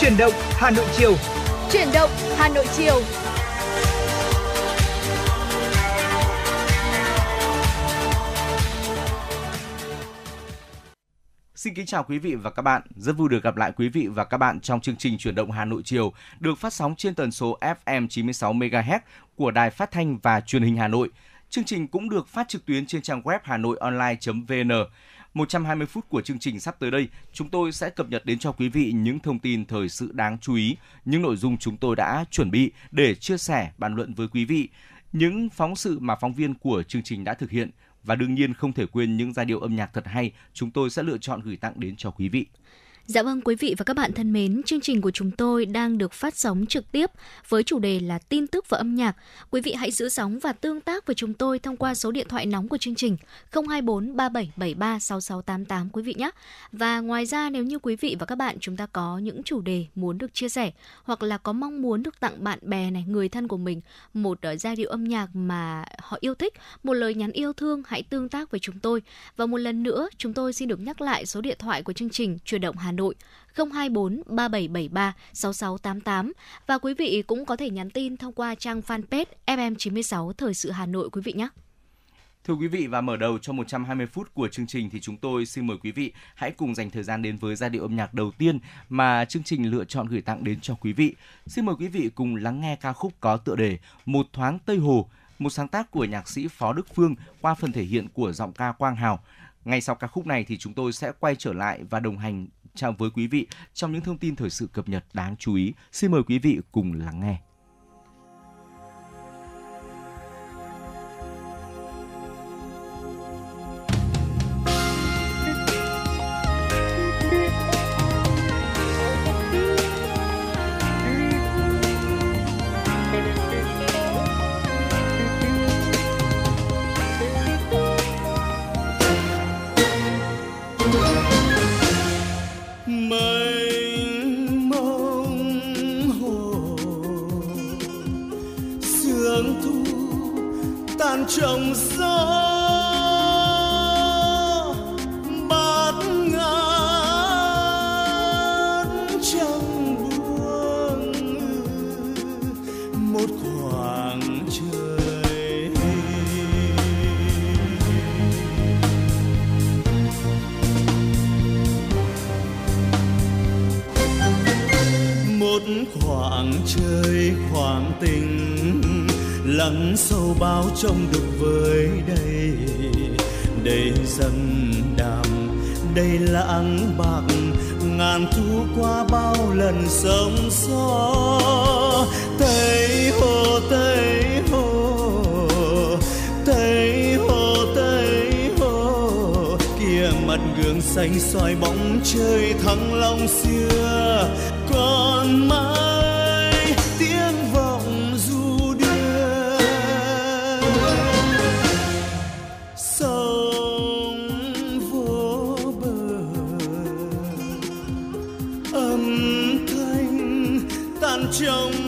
Chuyển động Hà Nội chiều. Chuyển động Hà Nội chiều. Xin kính chào quý vị và các bạn. Rất vui được gặp lại quý vị và các bạn trong chương trình Chuyển động Hà Nội chiều được phát sóng trên tần số FM 96 MHz của Đài Phát thanh và Truyền hình Hà Nội. Chương trình cũng được phát trực tuyến trên trang web hanoionline.vn. 120 phút của chương trình sắp tới đây, chúng tôi sẽ cập nhật đến cho quý vị những thông tin thời sự đáng chú ý, những nội dung chúng tôi đã chuẩn bị để chia sẻ, bàn luận với quý vị, những phóng sự mà phóng viên của chương trình đã thực hiện và đương nhiên không thể quên những giai điệu âm nhạc thật hay chúng tôi sẽ lựa chọn gửi tặng đến cho quý vị. Dạ vâng quý vị và các bạn thân mến, chương trình của chúng tôi đang được phát sóng trực tiếp với chủ đề là tin tức và âm nhạc. Quý vị hãy giữ sóng và tương tác với chúng tôi thông qua số điện thoại nóng của chương trình 024 3773 6688 quý vị nhé. Và ngoài ra nếu như quý vị và các bạn chúng ta có những chủ đề muốn được chia sẻ hoặc là có mong muốn được tặng bạn bè này, người thân của mình một ờ, giai điệu âm nhạc mà họ yêu thích, một lời nhắn yêu thương, hãy tương tác với chúng tôi. Và một lần nữa, chúng tôi xin được nhắc lại số điện thoại của chương trình Truyền động Hà Nội 024 3773 6688 và quý vị cũng có thể nhắn tin thông qua trang fanpage FM96 Thời sự Hà Nội quý vị nhé. Thưa quý vị và mở đầu cho 120 phút của chương trình thì chúng tôi xin mời quý vị hãy cùng dành thời gian đến với giai điệu âm nhạc đầu tiên mà chương trình lựa chọn gửi tặng đến cho quý vị. Xin mời quý vị cùng lắng nghe ca khúc có tựa đề Một thoáng Tây Hồ, một sáng tác của nhạc sĩ Phó Đức Phương qua phần thể hiện của giọng ca Quang Hào. Ngay sau ca khúc này thì chúng tôi sẽ quay trở lại và đồng hành chào với quý vị trong những thông tin thời sự cập nhật đáng chú ý. Xin mời quý vị cùng lắng nghe. Trong đục tan trong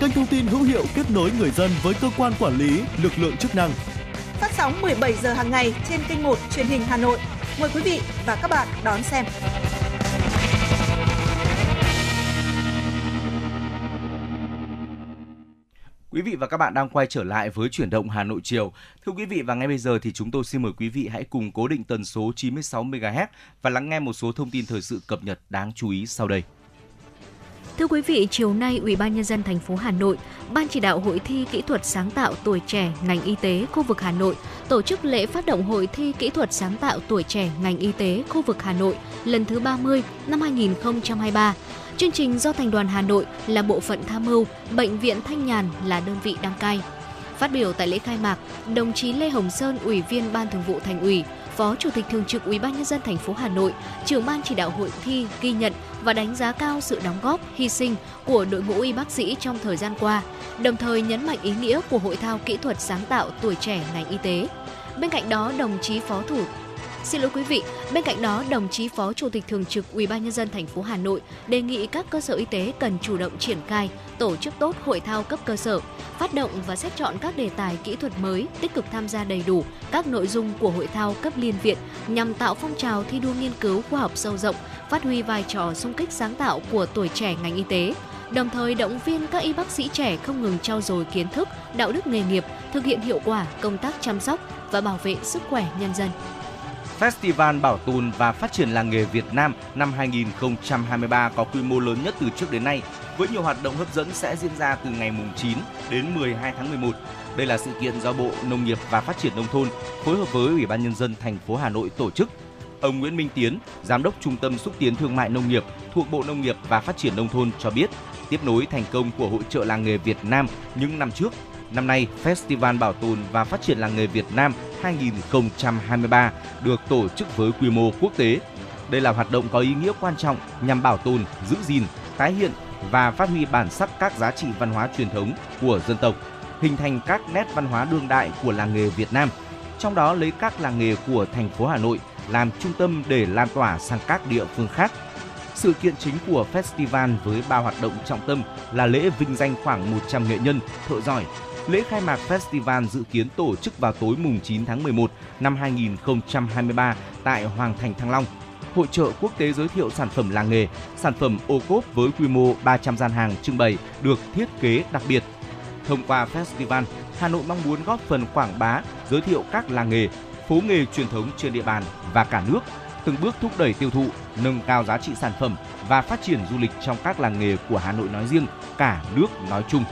kênh thông tin hữu hiệu kết nối người dân với cơ quan quản lý, lực lượng chức năng. Phát sóng 17 giờ hàng ngày trên kênh 1 truyền hình Hà Nội. Mời quý vị và các bạn đón xem. Quý vị và các bạn đang quay trở lại với chuyển động Hà Nội chiều. Thưa quý vị và ngay bây giờ thì chúng tôi xin mời quý vị hãy cùng cố định tần số 96 MHz và lắng nghe một số thông tin thời sự cập nhật đáng chú ý sau đây. Thưa quý vị, chiều nay Ủy ban nhân dân thành phố Hà Nội, Ban chỉ đạo hội thi kỹ thuật sáng tạo tuổi trẻ ngành y tế khu vực Hà Nội tổ chức lễ phát động hội thi kỹ thuật sáng tạo tuổi trẻ ngành y tế khu vực Hà Nội lần thứ 30 năm 2023. Chương trình do Thành đoàn Hà Nội là bộ phận tham mưu, Bệnh viện Thanh Nhàn là đơn vị đăng cai. Phát biểu tại lễ khai mạc, đồng chí Lê Hồng Sơn, Ủy viên Ban Thường vụ Thành ủy, Phó Chủ tịch Thường trực Ủy ban nhân dân thành phố Hà Nội, trưởng ban chỉ đạo hội thi ghi nhận và đánh giá cao sự đóng góp, hy sinh của đội ngũ y bác sĩ trong thời gian qua, đồng thời nhấn mạnh ý nghĩa của hội thao kỹ thuật sáng tạo tuổi trẻ ngành y tế. Bên cạnh đó, đồng chí Phó Thủ Xin lỗi quý vị, bên cạnh đó, đồng chí Phó Chủ tịch Thường trực Ủy ban nhân dân thành phố Hà Nội đề nghị các cơ sở y tế cần chủ động triển khai, tổ chức tốt hội thao cấp cơ sở, phát động và xét chọn các đề tài kỹ thuật mới, tích cực tham gia đầy đủ các nội dung của hội thao cấp liên viện nhằm tạo phong trào thi đua nghiên cứu khoa học sâu rộng, phát huy vai trò sung kích sáng tạo của tuổi trẻ ngành y tế, đồng thời động viên các y bác sĩ trẻ không ngừng trau dồi kiến thức, đạo đức nghề nghiệp, thực hiện hiệu quả công tác chăm sóc và bảo vệ sức khỏe nhân dân. Festival Bảo tồn và Phát triển làng nghề Việt Nam năm 2023 có quy mô lớn nhất từ trước đến nay, với nhiều hoạt động hấp dẫn sẽ diễn ra từ ngày 9 đến 12 tháng 11. Đây là sự kiện do Bộ Nông nghiệp và Phát triển Nông thôn phối hợp với Ủy ban Nhân dân thành phố Hà Nội tổ chức. Ông Nguyễn Minh Tiến, Giám đốc Trung tâm Xúc tiến Thương mại Nông nghiệp thuộc Bộ Nông nghiệp và Phát triển Nông thôn cho biết, tiếp nối thành công của Hội trợ làng nghề Việt Nam những năm trước, năm nay Festival Bảo tồn và Phát triển làng nghề Việt Nam 2023 được tổ chức với quy mô quốc tế. Đây là hoạt động có ý nghĩa quan trọng nhằm bảo tồn, giữ gìn, tái hiện và phát huy bản sắc các giá trị văn hóa truyền thống của dân tộc, hình thành các nét văn hóa đương đại của làng nghề Việt Nam, trong đó lấy các làng nghề của thành phố Hà Nội làm trung tâm để lan tỏa sang các địa phương khác. Sự kiện chính của festival với ba hoạt động trọng tâm là lễ vinh danh khoảng 100 nghệ nhân, thợ giỏi. Lễ khai mạc festival dự kiến tổ chức vào tối mùng 9 tháng 11 năm 2023 tại Hoàng Thành Thăng Long. Hội trợ quốc tế giới thiệu sản phẩm làng nghề, sản phẩm ô cốp với quy mô 300 gian hàng trưng bày được thiết kế đặc biệt. Thông qua festival, Hà Nội mong muốn góp phần quảng bá, giới thiệu các làng nghề, phố nghề truyền thống trên địa bàn và cả nước, từng bước thúc đẩy tiêu thụ, nâng cao giá trị sản phẩm và phát triển du lịch trong các làng nghề của Hà Nội nói riêng, cả nước nói chung.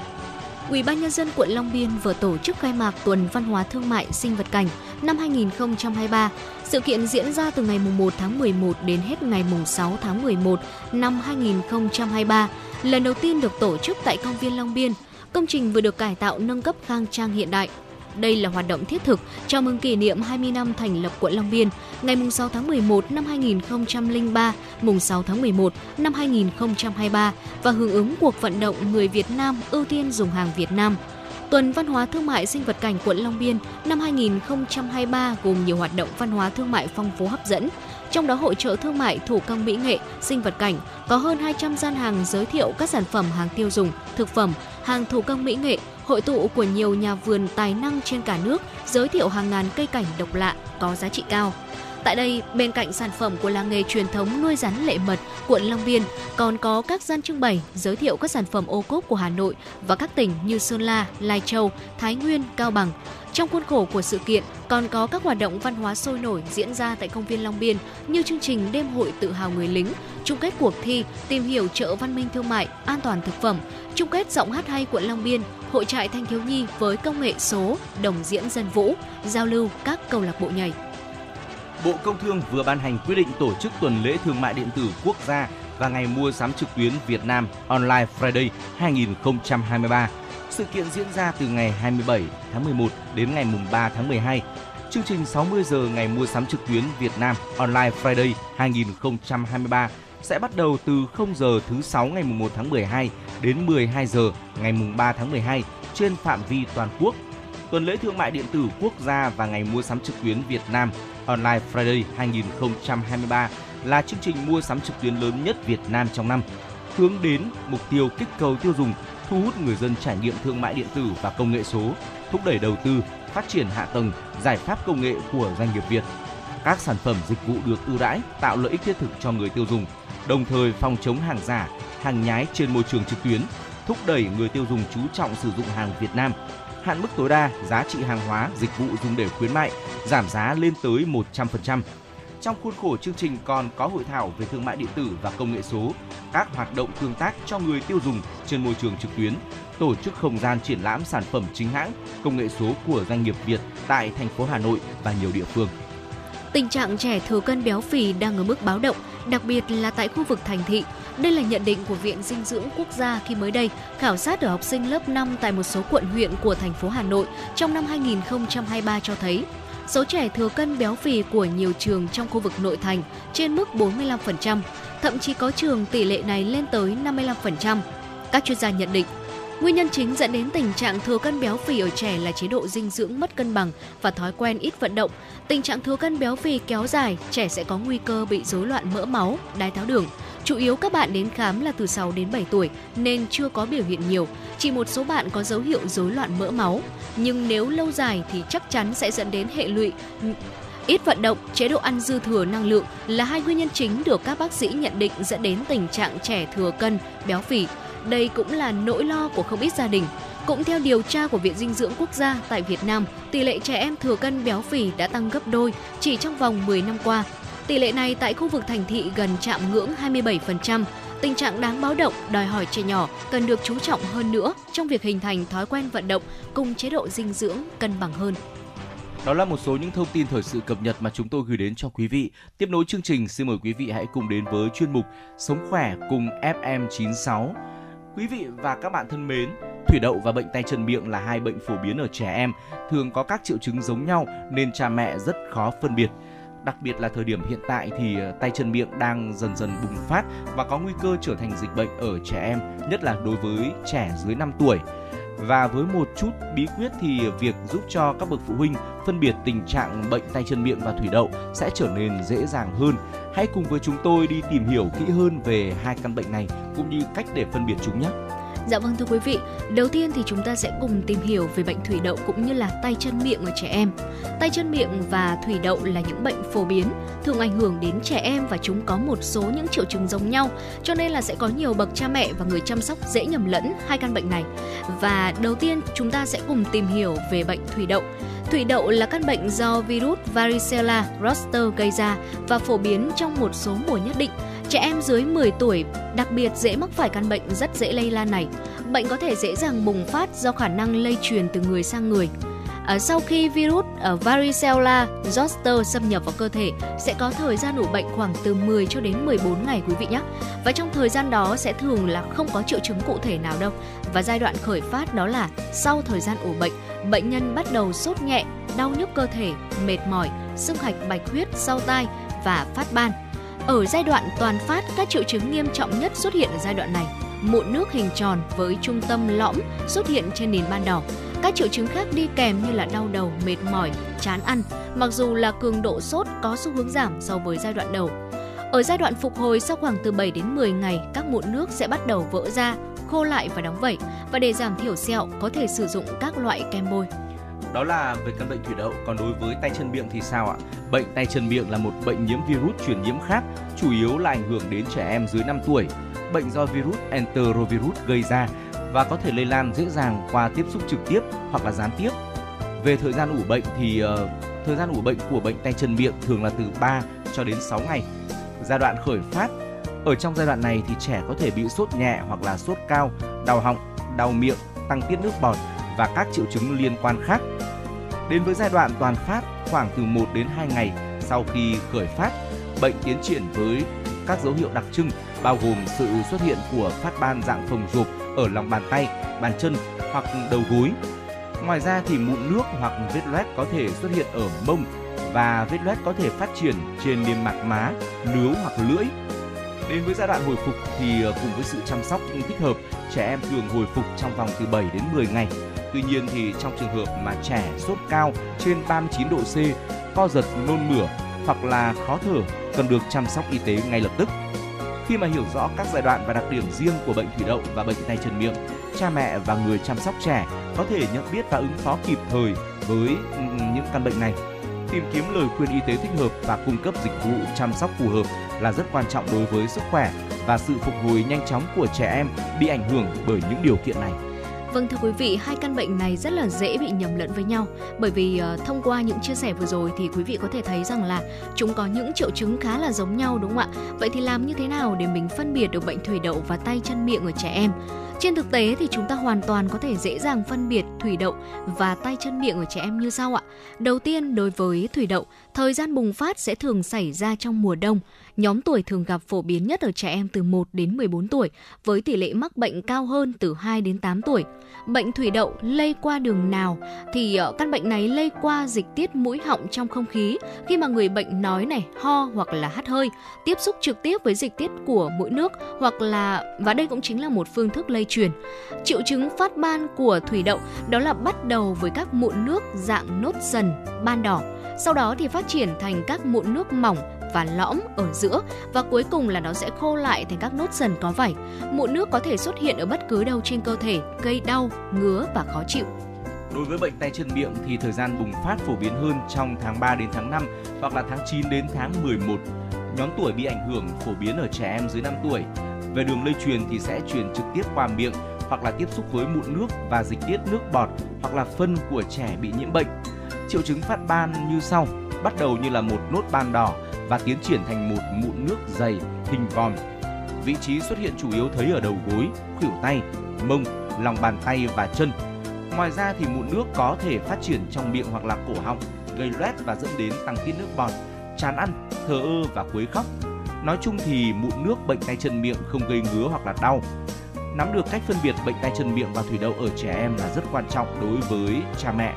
Ủy ban nhân dân quận Long Biên vừa tổ chức khai mạc tuần văn hóa thương mại sinh vật cảnh năm 2023. Sự kiện diễn ra từ ngày 1 tháng 11 đến hết ngày 6 tháng 11 năm 2023, lần đầu tiên được tổ chức tại công viên Long Biên. Công trình vừa được cải tạo nâng cấp khang trang hiện đại, đây là hoạt động thiết thực chào mừng kỷ niệm 20 năm thành lập quận Long Biên, ngày 6 tháng 11 năm 2003, mùng 6 tháng 11 năm 2023 và hưởng ứng cuộc vận động người Việt Nam ưu tiên dùng hàng Việt Nam. Tuần Văn hóa Thương mại Sinh vật cảnh quận Long Biên năm 2023 gồm nhiều hoạt động văn hóa thương mại phong phú hấp dẫn, trong đó hội trợ thương mại thủ công mỹ nghệ, sinh vật cảnh có hơn 200 gian hàng giới thiệu các sản phẩm hàng tiêu dùng, thực phẩm, hàng thủ công mỹ nghệ, hội tụ của nhiều nhà vườn tài năng trên cả nước giới thiệu hàng ngàn cây cảnh độc lạ có giá trị cao. Tại đây, bên cạnh sản phẩm của làng nghề truyền thống nuôi rắn lệ mật, quận Long Biên còn có các gian trưng bày giới thiệu các sản phẩm ô cốp của Hà Nội và các tỉnh như Sơn La, Lai Châu, Thái Nguyên, Cao Bằng. Trong khuôn khổ của sự kiện còn có các hoạt động văn hóa sôi nổi diễn ra tại công viên Long Biên như chương trình đêm hội tự hào người lính, chung kết cuộc thi tìm hiểu chợ văn minh thương mại, an toàn thực phẩm, chung kết giọng hát hay quận Long Biên, hội trại thanh thiếu nhi với công nghệ số, đồng diễn dân vũ, giao lưu các câu lạc bộ nhảy. Bộ Công Thương vừa ban hành quyết định tổ chức tuần lễ thương mại điện tử quốc gia và ngày mua sắm trực tuyến Việt Nam Online Friday 2023. Sự kiện diễn ra từ ngày 27 tháng 11 đến ngày 3 tháng 12. Chương trình 60 giờ ngày mua sắm trực tuyến Việt Nam Online Friday 2023 sẽ bắt đầu từ 0 giờ thứ 6 ngày 1 tháng 12 đến 12 giờ ngày 3 tháng 12 trên phạm vi toàn quốc. Tuần lễ thương mại điện tử quốc gia và ngày mua sắm trực tuyến Việt Nam Online Friday 2023 là chương trình mua sắm trực tuyến lớn nhất Việt Nam trong năm, hướng đến mục tiêu kích cầu tiêu dùng, thu hút người dân trải nghiệm thương mại điện tử và công nghệ số, thúc đẩy đầu tư, phát triển hạ tầng, giải pháp công nghệ của doanh nghiệp Việt. Các sản phẩm dịch vụ được ưu đãi, tạo lợi ích thiết thực cho người tiêu dùng, đồng thời phòng chống hàng giả, hàng nhái trên môi trường trực tuyến, thúc đẩy người tiêu dùng chú trọng sử dụng hàng Việt Nam, hạn mức tối đa giá trị hàng hóa, dịch vụ dùng để khuyến mại, giảm giá lên tới 100%. Trong khuôn khổ chương trình còn có hội thảo về thương mại điện tử và công nghệ số, các hoạt động tương tác cho người tiêu dùng trên môi trường trực tuyến, tổ chức không gian triển lãm sản phẩm chính hãng, công nghệ số của doanh nghiệp Việt tại thành phố Hà Nội và nhiều địa phương. Tình trạng trẻ thừa cân béo phì đang ở mức báo động, đặc biệt là tại khu vực thành thị. Đây là nhận định của Viện Dinh dưỡng Quốc gia khi mới đây khảo sát ở học sinh lớp 5 tại một số quận huyện của thành phố Hà Nội trong năm 2023 cho thấy số trẻ thừa cân béo phì của nhiều trường trong khu vực nội thành trên mức 45%, thậm chí có trường tỷ lệ này lên tới 55%. Các chuyên gia nhận định, Nguyên nhân chính dẫn đến tình trạng thừa cân béo phì ở trẻ là chế độ dinh dưỡng mất cân bằng và thói quen ít vận động. Tình trạng thừa cân béo phì kéo dài, trẻ sẽ có nguy cơ bị rối loạn mỡ máu, đái tháo đường. Chủ yếu các bạn đến khám là từ 6 đến 7 tuổi nên chưa có biểu hiện nhiều. Chỉ một số bạn có dấu hiệu rối loạn mỡ máu, nhưng nếu lâu dài thì chắc chắn sẽ dẫn đến hệ lụy ừ, Ít vận động, chế độ ăn dư thừa năng lượng là hai nguyên nhân chính được các bác sĩ nhận định dẫn đến tình trạng trẻ thừa cân, béo phì. Đây cũng là nỗi lo của không ít gia đình. Cũng theo điều tra của Viện Dinh dưỡng Quốc gia tại Việt Nam, tỷ lệ trẻ em thừa cân béo phì đã tăng gấp đôi chỉ trong vòng 10 năm qua. Tỷ lệ này tại khu vực thành thị gần chạm ngưỡng 27%. Tình trạng đáng báo động đòi hỏi trẻ nhỏ cần được chú trọng hơn nữa trong việc hình thành thói quen vận động cùng chế độ dinh dưỡng cân bằng hơn. Đó là một số những thông tin thời sự cập nhật mà chúng tôi gửi đến cho quý vị. Tiếp nối chương trình, xin mời quý vị hãy cùng đến với chuyên mục Sống khỏe cùng FM96. Quý vị và các bạn thân mến, thủy đậu và bệnh tay chân miệng là hai bệnh phổ biến ở trẻ em, thường có các triệu chứng giống nhau nên cha mẹ rất khó phân biệt. Đặc biệt là thời điểm hiện tại thì ờ, tay chân miệng đang dần dần bùng phát và có nguy cơ trở thành dịch bệnh ở trẻ em, nhất là đối với trẻ dưới 5 tuổi. Và với một chút bí quyết thì việc giúp cho các bậc phụ huynh phân biệt tình trạng bệnh tay chân miệng và thủy đậu sẽ trở nên dễ dàng hơn. Hãy cùng với chúng tôi đi tìm hiểu kỹ hơn về hai căn bệnh này cũng như cách để phân biệt chúng nhé. Dạ vâng thưa quý vị, đầu tiên thì chúng ta sẽ cùng tìm hiểu về bệnh thủy đậu cũng như là tay chân miệng ở trẻ em. Tay chân miệng và thủy đậu là những bệnh phổ biến, thường ảnh hưởng đến trẻ em và chúng có một số những triệu chứng giống nhau, cho nên là sẽ có nhiều bậc cha mẹ và người chăm sóc dễ nhầm lẫn hai căn bệnh này. Và đầu tiên chúng ta sẽ cùng tìm hiểu về bệnh thủy đậu. Thủy đậu là căn bệnh do virus varicella zoster gây ra và phổ biến trong một số mùa nhất định. Trẻ em dưới 10 tuổi đặc biệt dễ mắc phải căn bệnh rất dễ lây lan này. Bệnh có thể dễ dàng bùng phát do khả năng lây truyền từ người sang người. À, sau khi virus ở varicella zoster xâm nhập vào cơ thể sẽ có thời gian ủ bệnh khoảng từ 10 cho đến 14 ngày quý vị nhé. Và trong thời gian đó sẽ thường là không có triệu chứng cụ thể nào đâu. Và giai đoạn khởi phát đó là sau thời gian ủ bệnh, bệnh nhân bắt đầu sốt nhẹ, đau nhức cơ thể, mệt mỏi, sưng hạch bạch huyết sau tai và phát ban. Ở giai đoạn toàn phát, các triệu chứng nghiêm trọng nhất xuất hiện ở giai đoạn này. Mụn nước hình tròn với trung tâm lõm xuất hiện trên nền ban đỏ. Các triệu chứng khác đi kèm như là đau đầu, mệt mỏi, chán ăn, mặc dù là cường độ sốt có xu hướng giảm so với giai đoạn đầu. Ở giai đoạn phục hồi sau khoảng từ 7 đến 10 ngày, các mụn nước sẽ bắt đầu vỡ ra, khô lại và đóng vẩy và để giảm thiểu sẹo có thể sử dụng các loại kem bôi. Đó là về căn bệnh thủy đậu, còn đối với tay chân miệng thì sao ạ? Bệnh tay chân miệng là một bệnh nhiễm virus truyền nhiễm khác, chủ yếu là ảnh hưởng đến trẻ em dưới 5 tuổi. Bệnh do virus enterovirus gây ra và có thể lây lan dễ dàng qua tiếp xúc trực tiếp hoặc là gián tiếp. Về thời gian ủ bệnh thì uh, thời gian ủ bệnh của bệnh tay chân miệng thường là từ 3 cho đến 6 ngày. Giai đoạn khởi phát ở trong giai đoạn này thì trẻ có thể bị sốt nhẹ hoặc là sốt cao, đau họng, đau miệng, tăng tiết nước bọt và các triệu chứng liên quan khác. Đến với giai đoạn toàn phát khoảng từ 1 đến 2 ngày sau khi khởi phát, bệnh tiến triển với các dấu hiệu đặc trưng bao gồm sự xuất hiện của phát ban dạng phồng rộp ở lòng bàn tay, bàn chân hoặc đầu gối. Ngoài ra thì mụn nước hoặc vết loét có thể xuất hiện ở mông và vết loét có thể phát triển trên niêm mạc má, nướu hoặc lưỡi. Đến với giai đoạn hồi phục thì ờ, cùng với sự chăm sóc thích hợp, trẻ em thường hồi phục trong vòng từ 7 đến 10 ngày. Tuy nhiên thì trong trường hợp mà trẻ sốt cao trên 39 độ C, co giật nôn mửa hoặc là khó thở cần được chăm sóc y tế ngay lập tức. Khi mà hiểu rõ các giai đoạn và đặc điểm riêng của bệnh thủy đậu và bệnh tay chân miệng, cha mẹ và người chăm sóc trẻ có thể nhận biết và ứng phó kịp thời với ừ, những căn bệnh này. Tìm kiếm lời khuyên y tế thích hợp và cung cấp dịch vụ chăm sóc phù hợp là rất quan trọng đối với sức khỏe và sự phục hồi nhanh chóng của trẻ em bị ảnh hưởng bởi những điều kiện này. Vâng thưa quý vị, hai căn bệnh này rất là dễ bị nhầm lẫn với nhau bởi vì uh, thông qua những chia sẻ vừa rồi thì quý vị có thể thấy rằng là chúng có những triệu chứng khá là giống nhau đúng không ạ? Vậy thì làm như thế nào để mình phân biệt được bệnh thủy đậu và tay chân miệng ở trẻ em? Trên thực tế thì chúng ta hoàn toàn có thể dễ dàng phân biệt thủy đậu và tay chân miệng ở trẻ em như sau ạ. Đầu tiên, đối với thủy đậu, thời gian bùng phát sẽ thường xảy ra trong mùa đông. Nhóm tuổi thường gặp phổ biến nhất ở trẻ em từ 1 đến 14 tuổi, với tỷ lệ mắc bệnh cao hơn từ 2 đến 8 tuổi. Bệnh thủy đậu lây qua đường nào? Thì ờ, căn bệnh này lây qua dịch tiết mũi họng trong không khí khi mà người bệnh nói này, ho hoặc là hắt hơi, tiếp xúc trực tiếp với dịch tiết của mũi nước hoặc là và đây cũng chính là một phương thức lây truyền. Triệu chứng phát ban của thủy đậu đó là bắt đầu với các mụn nước dạng nốt dần, ban đỏ. Sau đó thì phát triển thành các mụn nước mỏng và lõm ở giữa và cuối cùng là nó sẽ khô lại thành các nốt dần có vảy. Mụn nước có thể xuất hiện ở bất cứ đâu trên cơ thể, gây đau, ngứa và khó chịu. Đối với bệnh tay chân miệng thì thời gian bùng phát phổ biến hơn trong tháng 3 đến tháng 5 hoặc là tháng 9 đến tháng 11. Nhóm tuổi bị ảnh hưởng phổ biến ở trẻ em dưới 5 tuổi. Về đường lây truyền thì sẽ truyền trực tiếp qua miệng hoặc là tiếp xúc với mụn nước và dịch tiết nước bọt hoặc là phân của trẻ bị nhiễm bệnh. Triệu chứng phát ban như sau: bắt đầu như là một nốt ban đỏ và tiến triển thành một mụn nước dày, hình vòm. Vị trí xuất hiện chủ yếu thấy ở đầu gối, khuỷu tay, mông, lòng bàn tay và chân. Ngoài ra thì mụn nước có thể phát triển trong miệng hoặc là cổ họng, gây loét và dẫn đến tăng tiết nước bọt, chán ăn, thờ ơ và quấy khóc. Nói chung thì mụn nước bệnh tay chân miệng không gây ngứa hoặc là đau. Nắm được cách phân biệt bệnh tay chân miệng và thủy đậu ở trẻ em là rất quan trọng đối với cha mẹ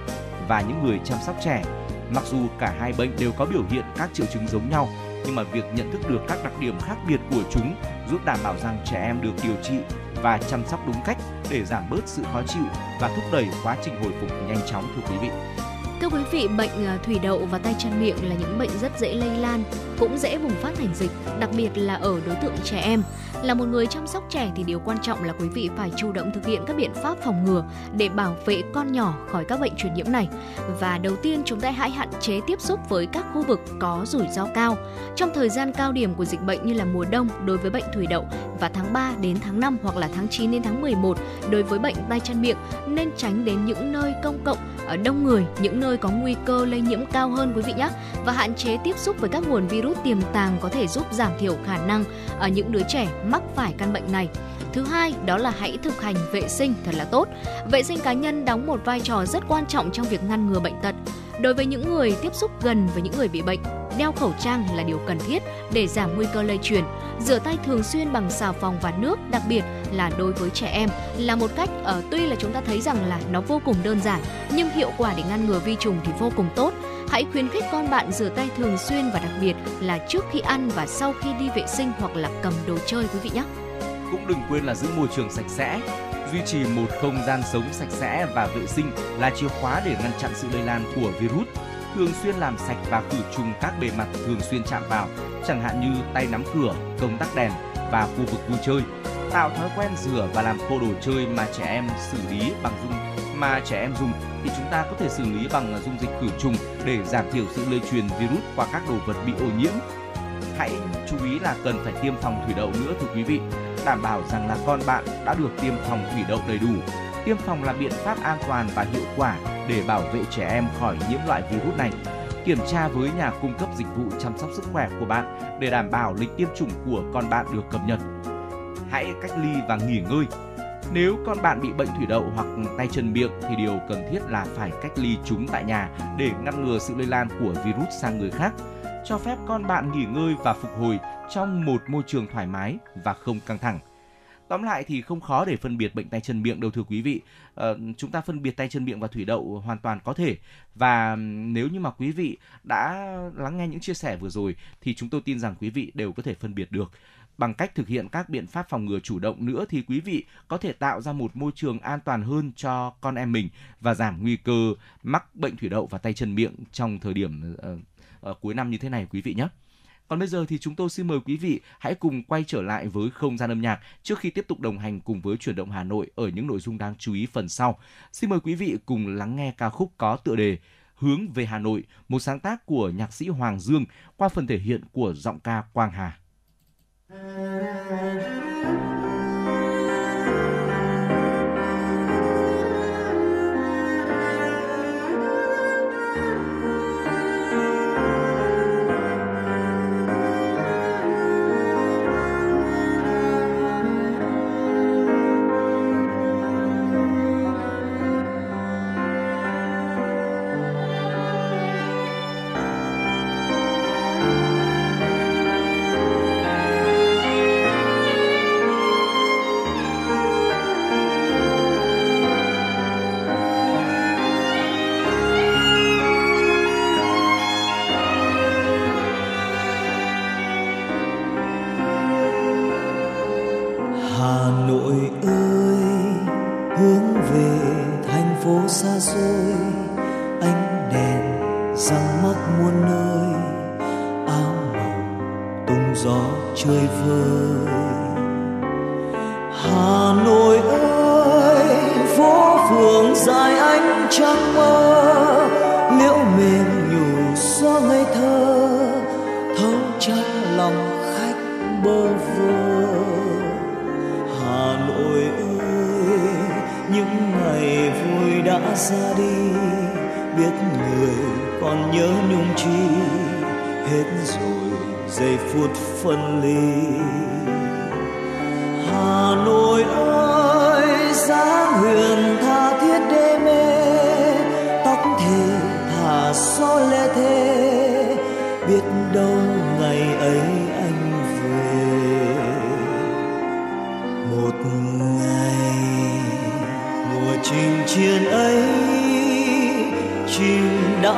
và những người chăm sóc trẻ Mặc dù cả hai bệnh đều có biểu hiện các triệu chứng giống nhau, nhưng mà việc nhận thức được các đặc điểm khác biệt của chúng giúp đảm bảo rằng trẻ em được điều trị và chăm sóc đúng cách để giảm bớt sự khó chịu và thúc đẩy quá trình hồi phục nhanh chóng thưa quý vị. Thưa quý vị, bệnh ờ, thủy đậu và tay chân miệng là những bệnh rất dễ lây lan, cũng dễ bùng phát thành dịch, đặc biệt là ở đối tượng trẻ em. Là một người chăm sóc trẻ thì điều quan trọng là quý vị phải chủ động thực hiện các biện pháp phòng ngừa để bảo vệ con nhỏ khỏi các bệnh truyền nhiễm này. Và đầu tiên chúng ta hãy hạn chế tiếp xúc với các khu vực có rủi ro cao. Trong thời gian cao điểm của dịch bệnh như là mùa đông đối với bệnh thủy đậu và tháng 3 đến tháng 5 hoặc là tháng 9 đến tháng 11 đối với bệnh tay chân miệng nên tránh đến những nơi công cộng ở đông người, những nơi có nguy cơ lây nhiễm cao hơn quý vị nhé và hạn chế tiếp xúc với các nguồn virus tiềm tàng có thể giúp giảm thiểu khả năng ở những đứa trẻ mắc phải căn bệnh này. Thứ hai, đó là hãy thực hành vệ sinh thật là tốt. Vệ sinh cá nhân đóng một vai trò rất quan trọng trong việc ngăn ngừa bệnh tật. Đối với những người tiếp xúc gần với những người bị bệnh, đeo khẩu trang là điều cần thiết để giảm nguy cơ lây truyền. Rửa tay thường xuyên bằng xà phòng và nước, đặc biệt là đối với trẻ em là một cách ở tuy là chúng ta thấy rằng là nó vô cùng đơn giản nhưng hiệu quả để ngăn ngừa vi trùng thì vô cùng tốt. Hãy khuyến khích con bạn rửa tay thường xuyên và đặc biệt là trước khi ăn và sau khi đi vệ sinh hoặc là cầm đồ chơi quý vị nhé. Cũng đừng quên là giữ môi trường sạch sẽ, duy trì một không gian sống sạch sẽ và vệ sinh là chìa khóa để ngăn chặn sự lây lan của virus thường xuyên làm sạch và khử trùng các bề mặt thường xuyên chạm vào, chẳng hạn như tay nắm cửa, công tắc đèn và khu vực vui chơi. Tạo thói quen rửa và làm khô đồ chơi mà trẻ em xử lý bằng dung mà trẻ em dùng thì chúng ta có thể xử lý bằng dung dịch khử trùng để giảm thiểu sự lây truyền virus qua các đồ vật bị ô nhiễm. Hãy chú ý là cần phải tiêm phòng thủy đậu nữa thưa quý vị, đảm bảo rằng là con bạn đã được tiêm phòng thủy đậu đầy đủ. Tiêm phòng là biện pháp an toàn và hiệu quả để bảo vệ trẻ em khỏi nhiễm loại virus này. Kiểm tra với nhà cung cấp dịch vụ chăm sóc sức khỏe của bạn để đảm bảo lịch tiêm chủng của con bạn được cập nhật. Hãy cách ly và nghỉ ngơi. Nếu con bạn bị bệnh thủy đậu hoặc tay chân miệng thì điều cần thiết là phải cách ly chúng tại nhà để ngăn ngừa sự lây lan của virus sang người khác. Cho phép con bạn nghỉ ngơi và phục hồi trong một môi trường thoải mái và không căng thẳng Tóm lại thì không khó để phân biệt bệnh tay chân miệng đâu thưa quý vị. À, chúng ta phân biệt tay chân miệng và thủy đậu hoàn toàn có thể. Và nếu như mà quý vị đã lắng nghe những chia sẻ vừa rồi thì chúng tôi tin rằng quý vị đều có thể phân biệt được bằng cách thực hiện các biện pháp phòng ngừa chủ động nữa thì quý vị có thể tạo ra một môi trường an toàn hơn cho con em mình và giảm nguy cơ mắc bệnh thủy đậu và tay chân miệng trong thời điểm ờ, uh, cuối năm như thế này quý vị nhé. Còn bây giờ thì chúng tôi xin mời quý vị hãy cùng quay trở lại với không gian âm nhạc trước khi tiếp tục đồng hành cùng với chuyển động Hà Nội ở những nội dung đáng chú ý phần sau. Xin mời quý vị cùng lắng nghe ca khúc có tựa đề Hướng về Hà Nội, một sáng tác của nhạc sĩ Hoàng Dương qua phần thể hiện của giọng ca Quang Hà.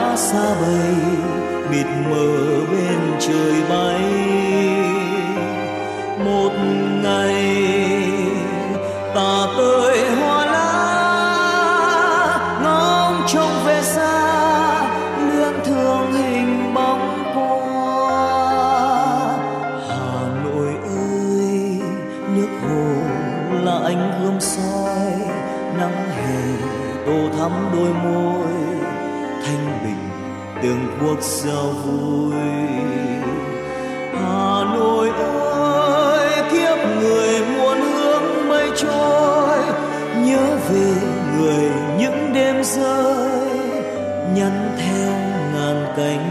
Đã xa bay mịt mờ bên trời bay. Cuộc giao vui. Hà nội ơi, kiếp người muốn hướng mây trôi, nhớ về người những đêm rơi, nhắn theo ngàn cánh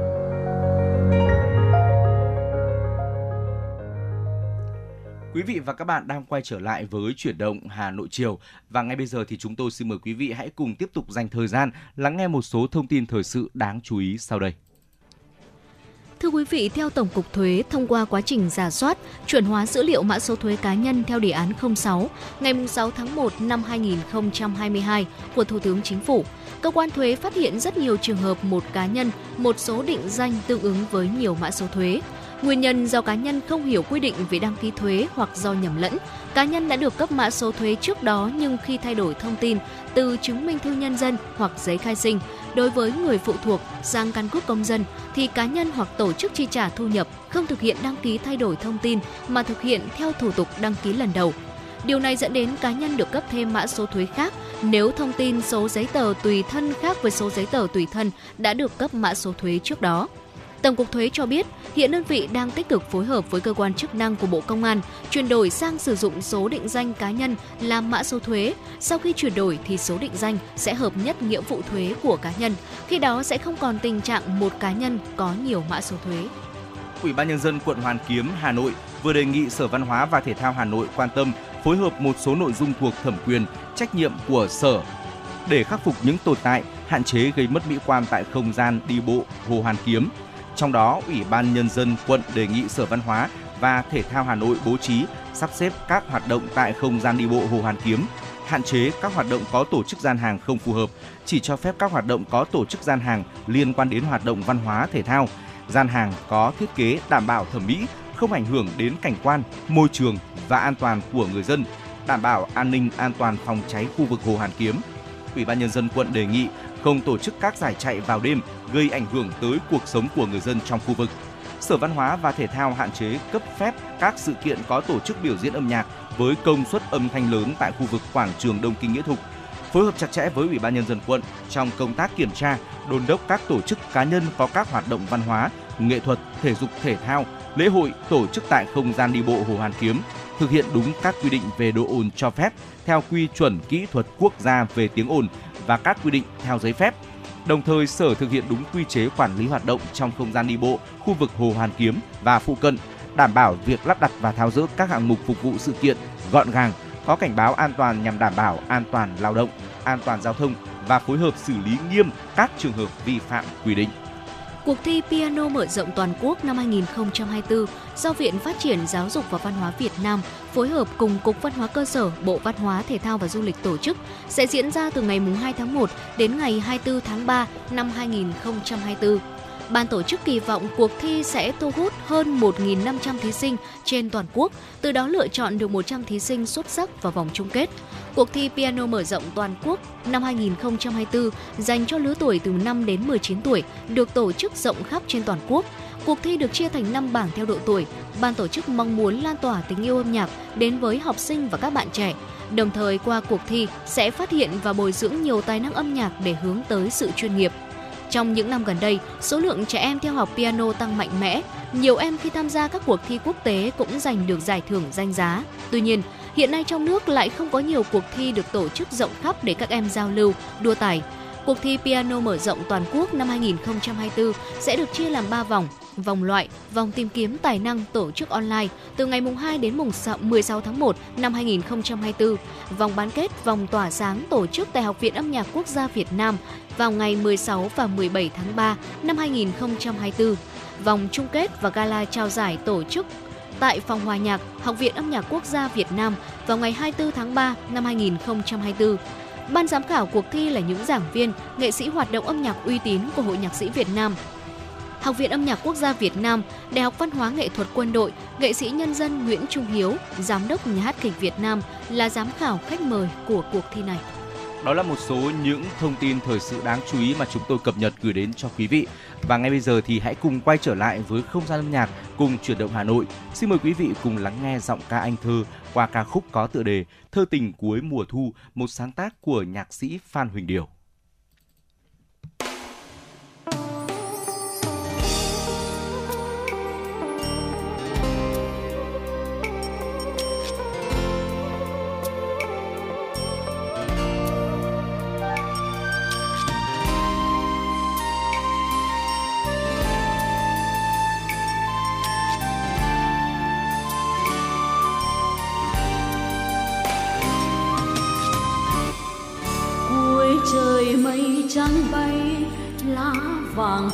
Quý vị và các bạn đang quay trở lại với chuyển động Hà Nội chiều và ngay bây giờ thì chúng tôi xin mời quý vị hãy cùng tiếp tục dành thời gian lắng nghe một số thông tin thời sự đáng chú ý sau đây. Thưa quý vị, theo Tổng cục Thuế, thông qua quá trình giả soát, chuẩn hóa dữ liệu mã số thuế cá nhân theo đề án 06 ngày 6 tháng 1 năm 2022 của Thủ tướng Chính phủ, cơ quan thuế phát hiện rất nhiều trường hợp một cá nhân, một số định danh tương ứng với nhiều mã số thuế. Nguyên nhân do cá nhân không hiểu quy định về đăng ký thuế hoặc do nhầm lẫn, cá nhân đã được cấp mã số thuế trước đó nhưng khi thay đổi thông tin từ chứng minh thư nhân dân hoặc giấy khai sinh đối với người phụ thuộc sang căn cước công dân thì cá nhân hoặc tổ chức chi trả thu nhập không thực hiện đăng ký thay đổi thông tin mà thực hiện theo thủ tục đăng ký lần đầu. Điều này dẫn đến cá nhân được cấp thêm mã số thuế khác nếu thông tin số giấy tờ tùy thân khác với số giấy tờ tùy thân đã được cấp mã số thuế trước đó. Tổng cục Thuế cho biết, hiện đơn vị đang tích cực phối hợp với cơ quan chức năng của Bộ Công an chuyển đổi sang sử dụng số định danh cá nhân làm mã số thuế. Sau khi chuyển đổi thì số định danh sẽ hợp nhất nghĩa vụ thuế của cá nhân. Khi đó sẽ không còn tình trạng một cá nhân có nhiều mã số thuế. Ủy ban nhân dân quận Hoàn Kiếm, Hà Nội vừa đề nghị Sở Văn hóa và Thể thao Hà Nội quan tâm phối hợp một số nội dung thuộc thẩm quyền, trách nhiệm của sở để khắc phục những tồn tại, hạn chế gây mất mỹ quan tại không gian đi bộ Hồ Hoàn Kiếm. Trong đó, Ủy ban nhân dân quận đề nghị Sở Văn hóa và Thể thao Hà Nội bố trí sắp xếp các hoạt động tại không gian đi bộ Hồ Hoàn Kiếm, hạn chế các hoạt động có tổ chức gian hàng không phù hợp, chỉ cho phép các hoạt động có tổ chức gian hàng liên quan đến hoạt động văn hóa thể thao, gian hàng có thiết kế đảm bảo thẩm mỹ, không ảnh hưởng đến cảnh quan, môi trường và an toàn của người dân, đảm bảo an ninh an toàn phòng cháy khu vực Hồ Hoàn Kiếm. Ủy ban nhân dân quận đề nghị không tổ chức các giải chạy vào đêm gây ảnh hưởng tới cuộc sống của người dân trong khu vực. Sở Văn hóa và Thể thao hạn chế cấp phép các sự kiện có tổ chức biểu diễn âm nhạc với công suất âm thanh lớn tại khu vực quảng trường Đông Kinh Nghĩa Thục. Phối hợp chặt chẽ với Ủy ban nhân dân quận trong công tác kiểm tra, đôn đốc các tổ chức cá nhân có các hoạt động văn hóa, nghệ thuật, thể dục thể thao, lễ hội tổ chức tại không gian đi bộ Hồ Hoàn Kiếm, thực hiện đúng các quy định về độ ồn cho phép theo quy chuẩn kỹ thuật quốc gia về tiếng ồn và các quy định theo giấy phép. Đồng thời, Sở thực hiện đúng quy chế quản lý hoạt động trong không gian đi bộ, khu vực Hồ Hoàn Kiếm và phụ cận, đảm bảo việc lắp đặt và tháo dỡ các hạng mục phục vụ sự kiện gọn gàng, có cảnh báo an toàn nhằm đảm bảo an toàn lao động, an toàn giao thông và phối hợp xử lý nghiêm các trường hợp vi phạm quy định. Cuộc thi piano mở rộng toàn quốc năm 2024 do Viện Phát triển Giáo dục và Văn hóa Việt Nam phối hợp cùng Cục Văn hóa Cơ sở, Bộ Văn hóa, Thể thao và Du lịch tổ chức sẽ diễn ra từ ngày 2 tháng 1 đến ngày 24 tháng 3 năm 2024. Ban tổ chức kỳ vọng cuộc thi sẽ thu hút hơn 1.500 thí sinh trên toàn quốc, từ đó lựa chọn được 100 thí sinh xuất sắc vào vòng chung kết. Cuộc thi piano mở rộng toàn quốc năm 2024 dành cho lứa tuổi từ 5 đến 19 tuổi được tổ chức rộng khắp trên toàn quốc. Cuộc thi được chia thành 5 bảng theo độ tuổi. Ban tổ chức mong muốn lan tỏa tình yêu âm nhạc đến với học sinh và các bạn trẻ. Đồng thời qua cuộc thi sẽ phát hiện và bồi dưỡng nhiều tài năng âm nhạc để hướng tới sự chuyên nghiệp. Trong những năm gần đây, số lượng trẻ em theo học piano tăng mạnh mẽ. Nhiều em khi tham gia các cuộc thi quốc tế cũng giành được giải thưởng danh giá. Tuy nhiên, hiện nay trong nước lại không có nhiều cuộc thi được tổ chức rộng khắp để các em giao lưu, đua tài. Cuộc thi piano mở rộng toàn quốc năm 2024 sẽ được chia làm 3 vòng, vòng loại, vòng tìm kiếm tài năng tổ chức online từ ngày mùng 2 đến mùng 16 tháng 1 năm 2024, vòng bán kết vòng tỏa sáng tổ chức tại Học viện Âm nhạc Quốc gia Việt Nam vào ngày 16 và 17 tháng 3 năm 2024, vòng chung kết và gala trao giải tổ chức tại Phòng Hòa nhạc Học viện Âm nhạc Quốc gia Việt Nam vào ngày 24 tháng 3 năm 2024. Ban giám khảo cuộc thi là những giảng viên, nghệ sĩ hoạt động âm nhạc uy tín của Hội Nhạc sĩ Việt Nam, Học viện Âm nhạc Quốc gia Việt Nam, Đại học Văn hóa Nghệ thuật Quân đội, nghệ sĩ nhân dân Nguyễn Trung Hiếu, giám đốc Nhà hát kịch Việt Nam là giám khảo khách mời của cuộc thi này. Đó là một số những thông tin thời sự đáng chú ý mà chúng tôi cập nhật gửi đến cho quý vị. Và ngay bây giờ thì hãy cùng quay trở lại với không gian âm nhạc cùng chuyển động Hà Nội. Xin mời quý vị cùng lắng nghe giọng ca anh thơ qua ca khúc có tựa đề Thơ tình cuối mùa thu, một sáng tác của nhạc sĩ Phan Huỳnh Điều.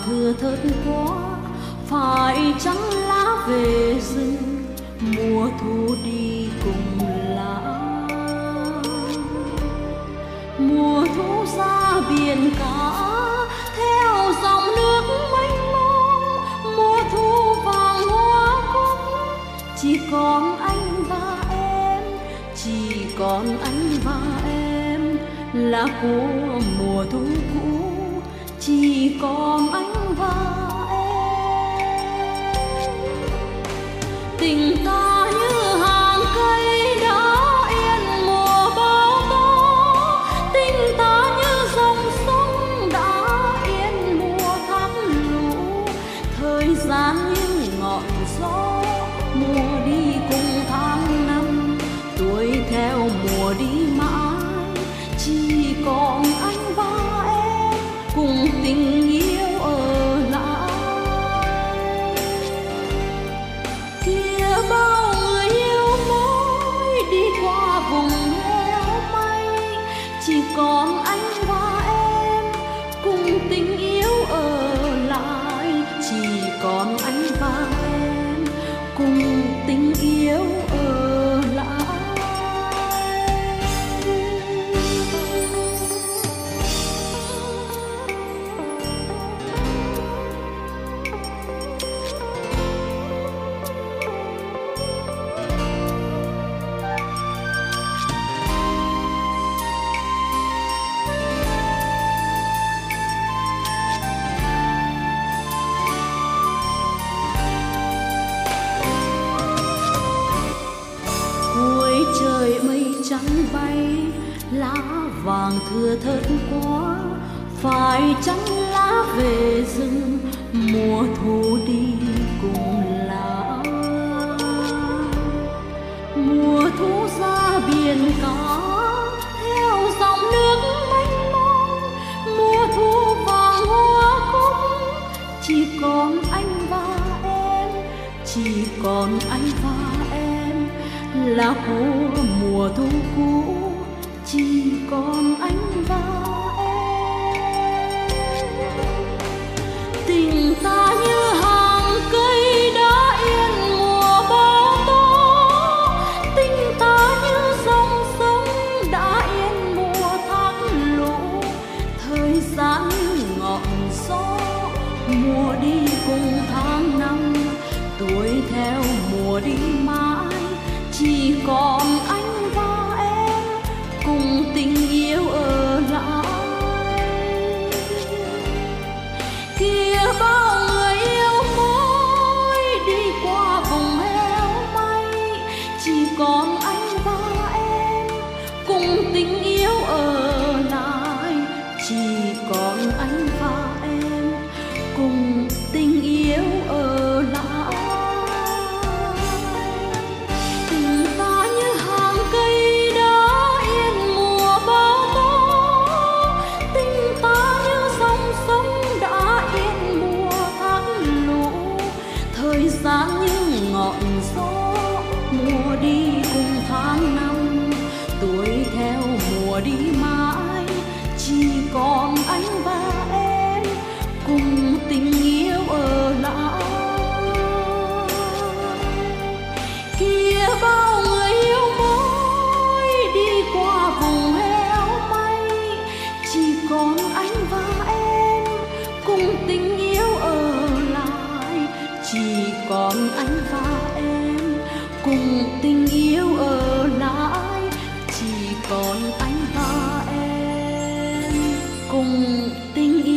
Thưa thớt quá phải chăng lá về rừng, mùa thu đi cùng lá. Mùa thu ra biển cả, theo dòng nước mênh mông, mùa thu vàng hoa cúc. Chỉ còn anh và em, chỉ còn anh và em là của mùa thu cũ chỉ còn anh và em. Tình ta cùng tình yêu.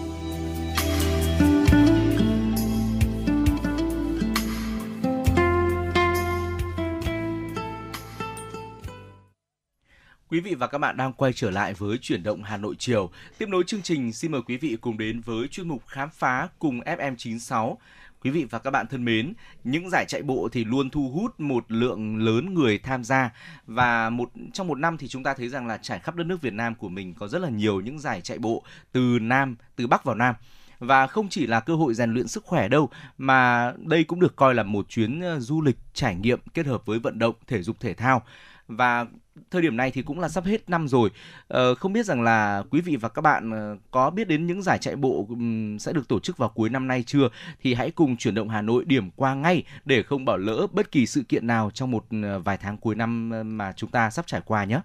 Quý vị và các bạn đang quay trở lại với chuyển động Hà Nội chiều. Tiếp nối chương trình, xin mời quý vị cùng đến với chuyên mục khám phá cùng FM96 Quý vị và các bạn thân mến, những giải chạy bộ thì luôn thu hút một lượng lớn người tham gia. Và một trong một năm thì chúng ta thấy rằng là trải khắp đất nước Việt Nam của mình có rất là nhiều những giải chạy bộ từ Nam, từ Bắc vào Nam. Và không chỉ là cơ hội rèn luyện sức khỏe đâu mà đây cũng được coi là một chuyến ờ, du lịch trải nghiệm kết hợp với vận động thể dục thể thao. Và thời điểm này thì cũng là sắp hết năm rồi. Ờ, không biết rằng là quý vị và các bạn ờ, có biết đến những giải chạy bộ sẽ được tổ chức vào cuối năm nay chưa? Thì hãy cùng chuyển động Hà Nội điểm qua ngay để không bỏ lỡ bất kỳ sự kiện nào trong một ờ, vài tháng cuối năm ờ, mà chúng ta sắp trải qua nhé.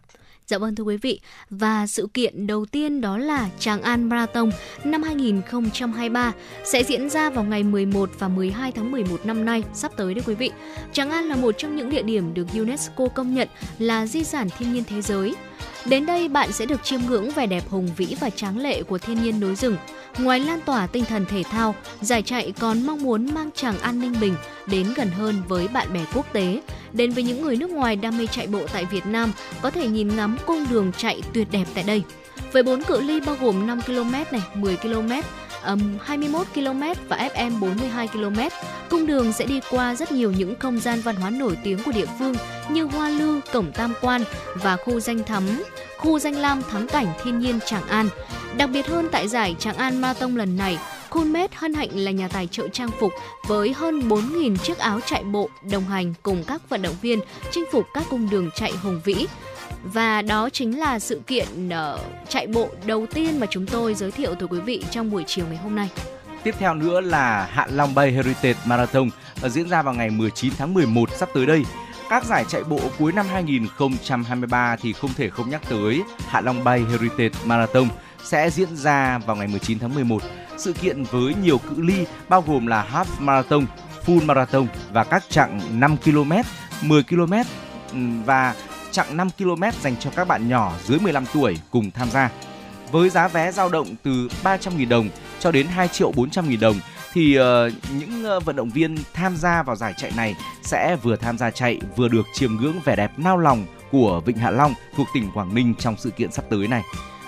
Dạ vâng thưa quý vị, và sự kiện đầu tiên đó là Tràng An Marathon năm 2023 sẽ diễn ra vào ngày 11 và 12 tháng 11 năm nay sắp tới đấy quý vị. Tràng An là một trong những địa điểm được UNESCO công nhận là di sản thiên nhiên thế giới. Đến đây bạn sẽ được chiêm ngưỡng vẻ đẹp hùng vĩ và tráng lệ của thiên nhiên núi rừng. Ngoài lan tỏa tinh thần thể thao, giải chạy còn mong muốn mang chàng An Ninh Bình đến gần hơn với bạn bè quốc tế. Đến với những người nước ngoài đam mê chạy bộ tại Việt Nam, có thể nhìn ngắm cung đường chạy tuyệt đẹp tại đây. Với bốn cự ly bao gồm 5 km này, 10 km, âm 21 km và FM 42 km. Cung đường sẽ đi qua rất nhiều những không gian văn hóa nổi tiếng của địa phương như Hoa Lư, Cổng Tam Quan và khu danh thắm, khu danh lam thắng cảnh thiên nhiên Tràng An. Đặc biệt hơn tại giải Tràng An Marathon lần này, Coolmade hân hạnh là nhà tài trợ trang phục với hơn 4.000 chiếc áo chạy bộ đồng hành cùng các vận động viên chinh phục các cung đường chạy hùng vĩ và đó chính là sự kiện uh, chạy bộ đầu tiên mà chúng tôi giới thiệu tới quý vị trong buổi chiều ngày hôm nay. Tiếp theo nữa là Hạ Long Bay Heritage Marathon ờ, diễn ra vào ngày 19 tháng 11 sắp tới đây. Các giải chạy bộ cuối năm 2023 thì không thể không nhắc tới Hạ Long Bay Heritage Marathon sẽ diễn ra vào ngày 19 tháng 11. Sự kiện với nhiều cự ly bao gồm là half marathon, full marathon và các chặng 5 km, 10 km và chặng 5 km dành cho các bạn nhỏ dưới 15 tuổi cùng tham gia. Với giá vé dao động từ 300.000 đồng cho đến 2 triệu 400.000 đồng thì uh, những uh, vận động viên tham gia vào giải chạy này sẽ vừa tham gia chạy vừa được chiêm ngưỡng vẻ đẹp nao lòng của Vịnh Hạ Long thuộc tỉnh Quảng Ninh trong sự kiện sắp tới này.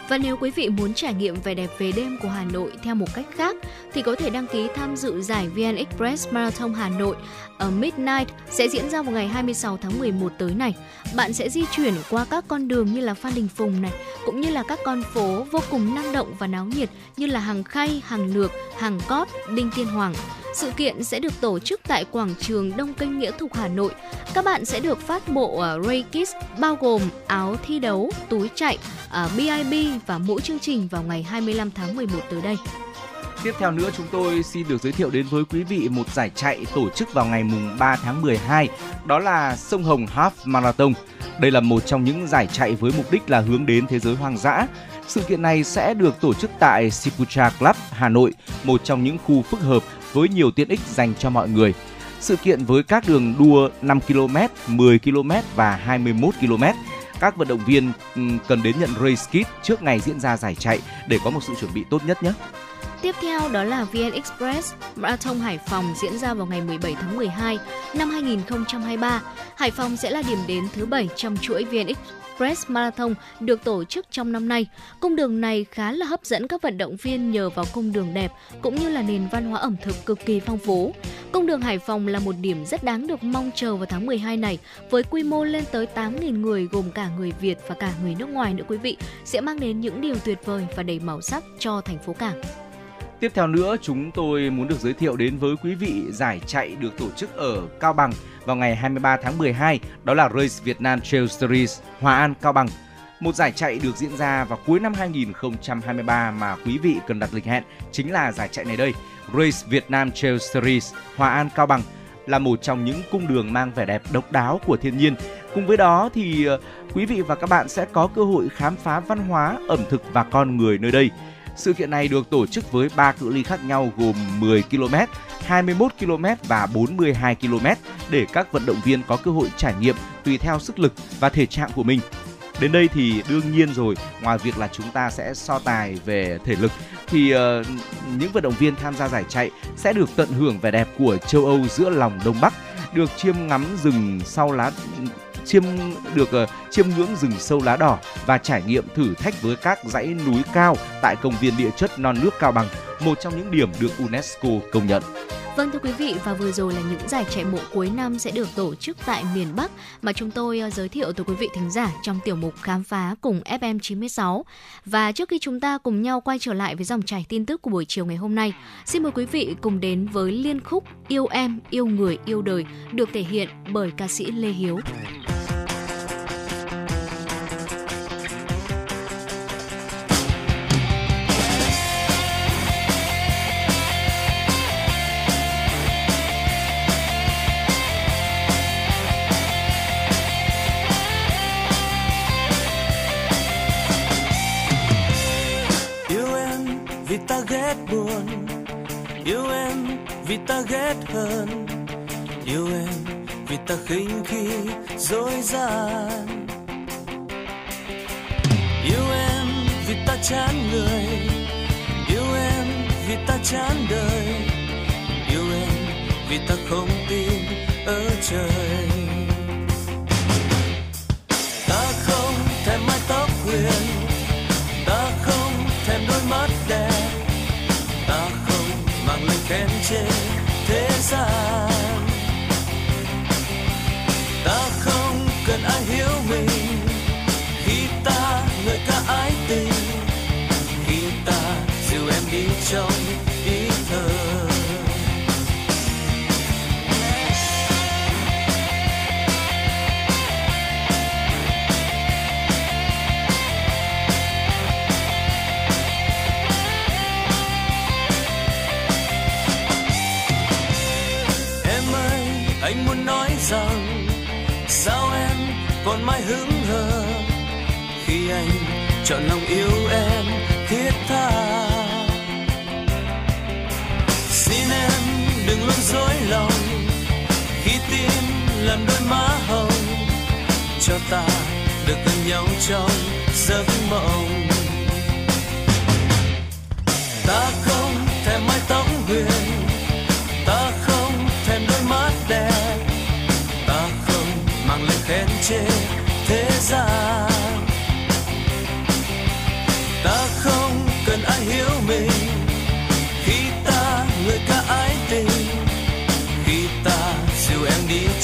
Và nếu quý vị muốn trải nghiệm vẻ đẹp về đêm của Hà Nội theo một cách khác thì có thể đăng ký tham dự giải VN Express Marathon Hà Nội ở Midnight sẽ diễn ra vào ngày 26 tháng 11 tới này. Bạn sẽ di chuyển qua các con đường như là Phan Đình Phùng này, cũng như là các con phố vô cùng năng động và náo nhiệt như là Hàng Khay, Hàng Lược, Hàng Cót, Đinh Tiên Hoàng. Sự kiện sẽ được tổ chức tại quảng trường Đông Kinh Nghĩa Thục Hà Nội. Các bạn sẽ được phát bộ à, Ray Kids bao gồm áo thi đấu, túi chạy, à, BIB và mỗi chương trình vào ngày 25 tháng 11 tới đây. Tiếp theo nữa chúng tôi xin được giới thiệu đến với quý vị một giải chạy tổ chức vào ngày mùng 3 tháng 12, đó là Sông Hồng Half Marathon. Đây là một trong những giải chạy với mục đích là hướng đến thế giới hoang dã. Sự kiện này sẽ được tổ chức tại Sipucha Club, Hà Nội, một trong những khu phức hợp với nhiều tiện ích dành cho mọi người. Sự kiện với các đường đua 5 km, 10 km và 21 km các vận động viên ừ, cần đến nhận race kit trước ngày diễn ra giải chạy để có một sự chuẩn bị tốt nhất nhé. Tiếp theo đó là VN Express Marathon Hải Phòng diễn ra vào ngày 17 tháng 12 năm 2023. Hải Phòng sẽ là điểm đến thứ bảy trong chuỗi VN Express Marathon được tổ chức trong năm nay. Cung đường này khá là hấp dẫn các vận động viên nhờ vào cung đường đẹp cũng như là nền văn hóa ẩm thực cực kỳ phong phú. Cung đường Hải Phòng là một điểm rất đáng được mong chờ vào tháng 12 này với quy mô lên tới 8.000 người gồm cả người Việt và cả người nước ngoài nữa quý vị sẽ mang đến những điều tuyệt vời và đầy màu sắc cho thành phố Cảng. Tiếp theo nữa, chúng tôi muốn được giới thiệu đến với quý vị giải chạy được tổ chức ở Cao Bằng vào ngày 23 tháng 12, đó là Race Việt Nam Trail Series Hòa An Cao Bằng. Một giải chạy được diễn ra vào cuối năm 2023 mà quý vị cần đặt lịch hẹn chính là giải chạy này đây. Race Việt Nam Trail Series Hòa An Cao Bằng là một trong những cung đường mang vẻ đẹp độc đáo của thiên nhiên. Cùng với đó thì ờ, quý vị và các bạn sẽ có cơ hội khám phá văn hóa, ẩm thực và con người nơi đây. Sự kiện này được tổ chức với 3 cự ly khác nhau gồm 10 km, 21 km và 42 km để các vận động viên có cơ hội trải nghiệm tùy theo sức lực và thể trạng của mình. Đến đây thì đương nhiên rồi, ngoài việc là chúng ta sẽ so tài về thể lực thì uh, những vận động viên tham gia giải chạy sẽ được tận hưởng vẻ đẹp của châu Âu giữa lòng Đông Bắc, được chiêm ngắm rừng sau lá chiêm được uh, chiêm ngưỡng rừng sâu lá đỏ và trải nghiệm thử thách với các dãy núi cao tại công viên địa chất non nước Cao Bằng, một trong những điểm được UNESCO công nhận. Vâng thưa quý vị và vừa rồi là những giải chạy bộ cuối năm sẽ được tổ chức tại miền Bắc mà chúng tôi ờ, giới thiệu tới quý vị thính giả trong tiểu mục khám phá cùng FM 96. Và trước khi chúng ta cùng nhau quay trở lại với dòng chảy tin tức của buổi chiều ngày hôm nay, xin mời quý vị cùng đến với liên khúc Yêu em, yêu người, yêu đời được thể hiện bởi ca sĩ Lê Hiếu. Ta ghét hơn. Yêu em vì ta khinh khi dối gian. Yêu em vì ta chán người. Yêu em vì ta chán đời. Yêu em vì ta không tin ở trời. Ta không thèm mãi tóc lời khen còn mãi hững hờ. Khi anh chọn lòng yêu em thiết tha. Xin em đừng luôn dối lòng. Khi tim làm đôi má hồng, cho ta được gần nhau trong giấc mộng. Ta không thèm mái tóc huyền.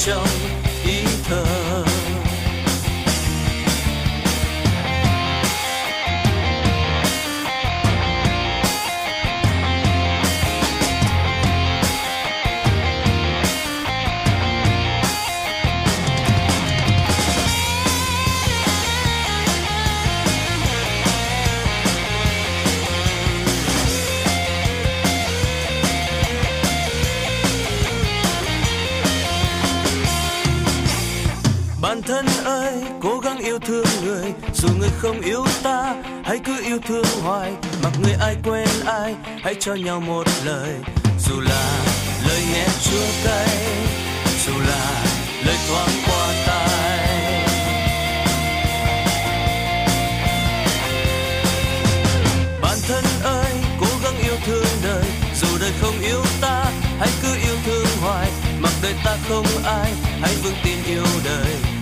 Em dù người không yêu ta, hãy cứ yêu thương hoài. Mặc người ai quên ai, hãy cho nhau một lời. Dù là lời nghe chua cay, dù là lời thoáng qua tai. Bản thân ơi, cố gắng yêu thương đời. Dù đời không yêu ta, hãy cứ yêu thương hoài. Mặc đời ta không ai, hãy vững tin yêu đời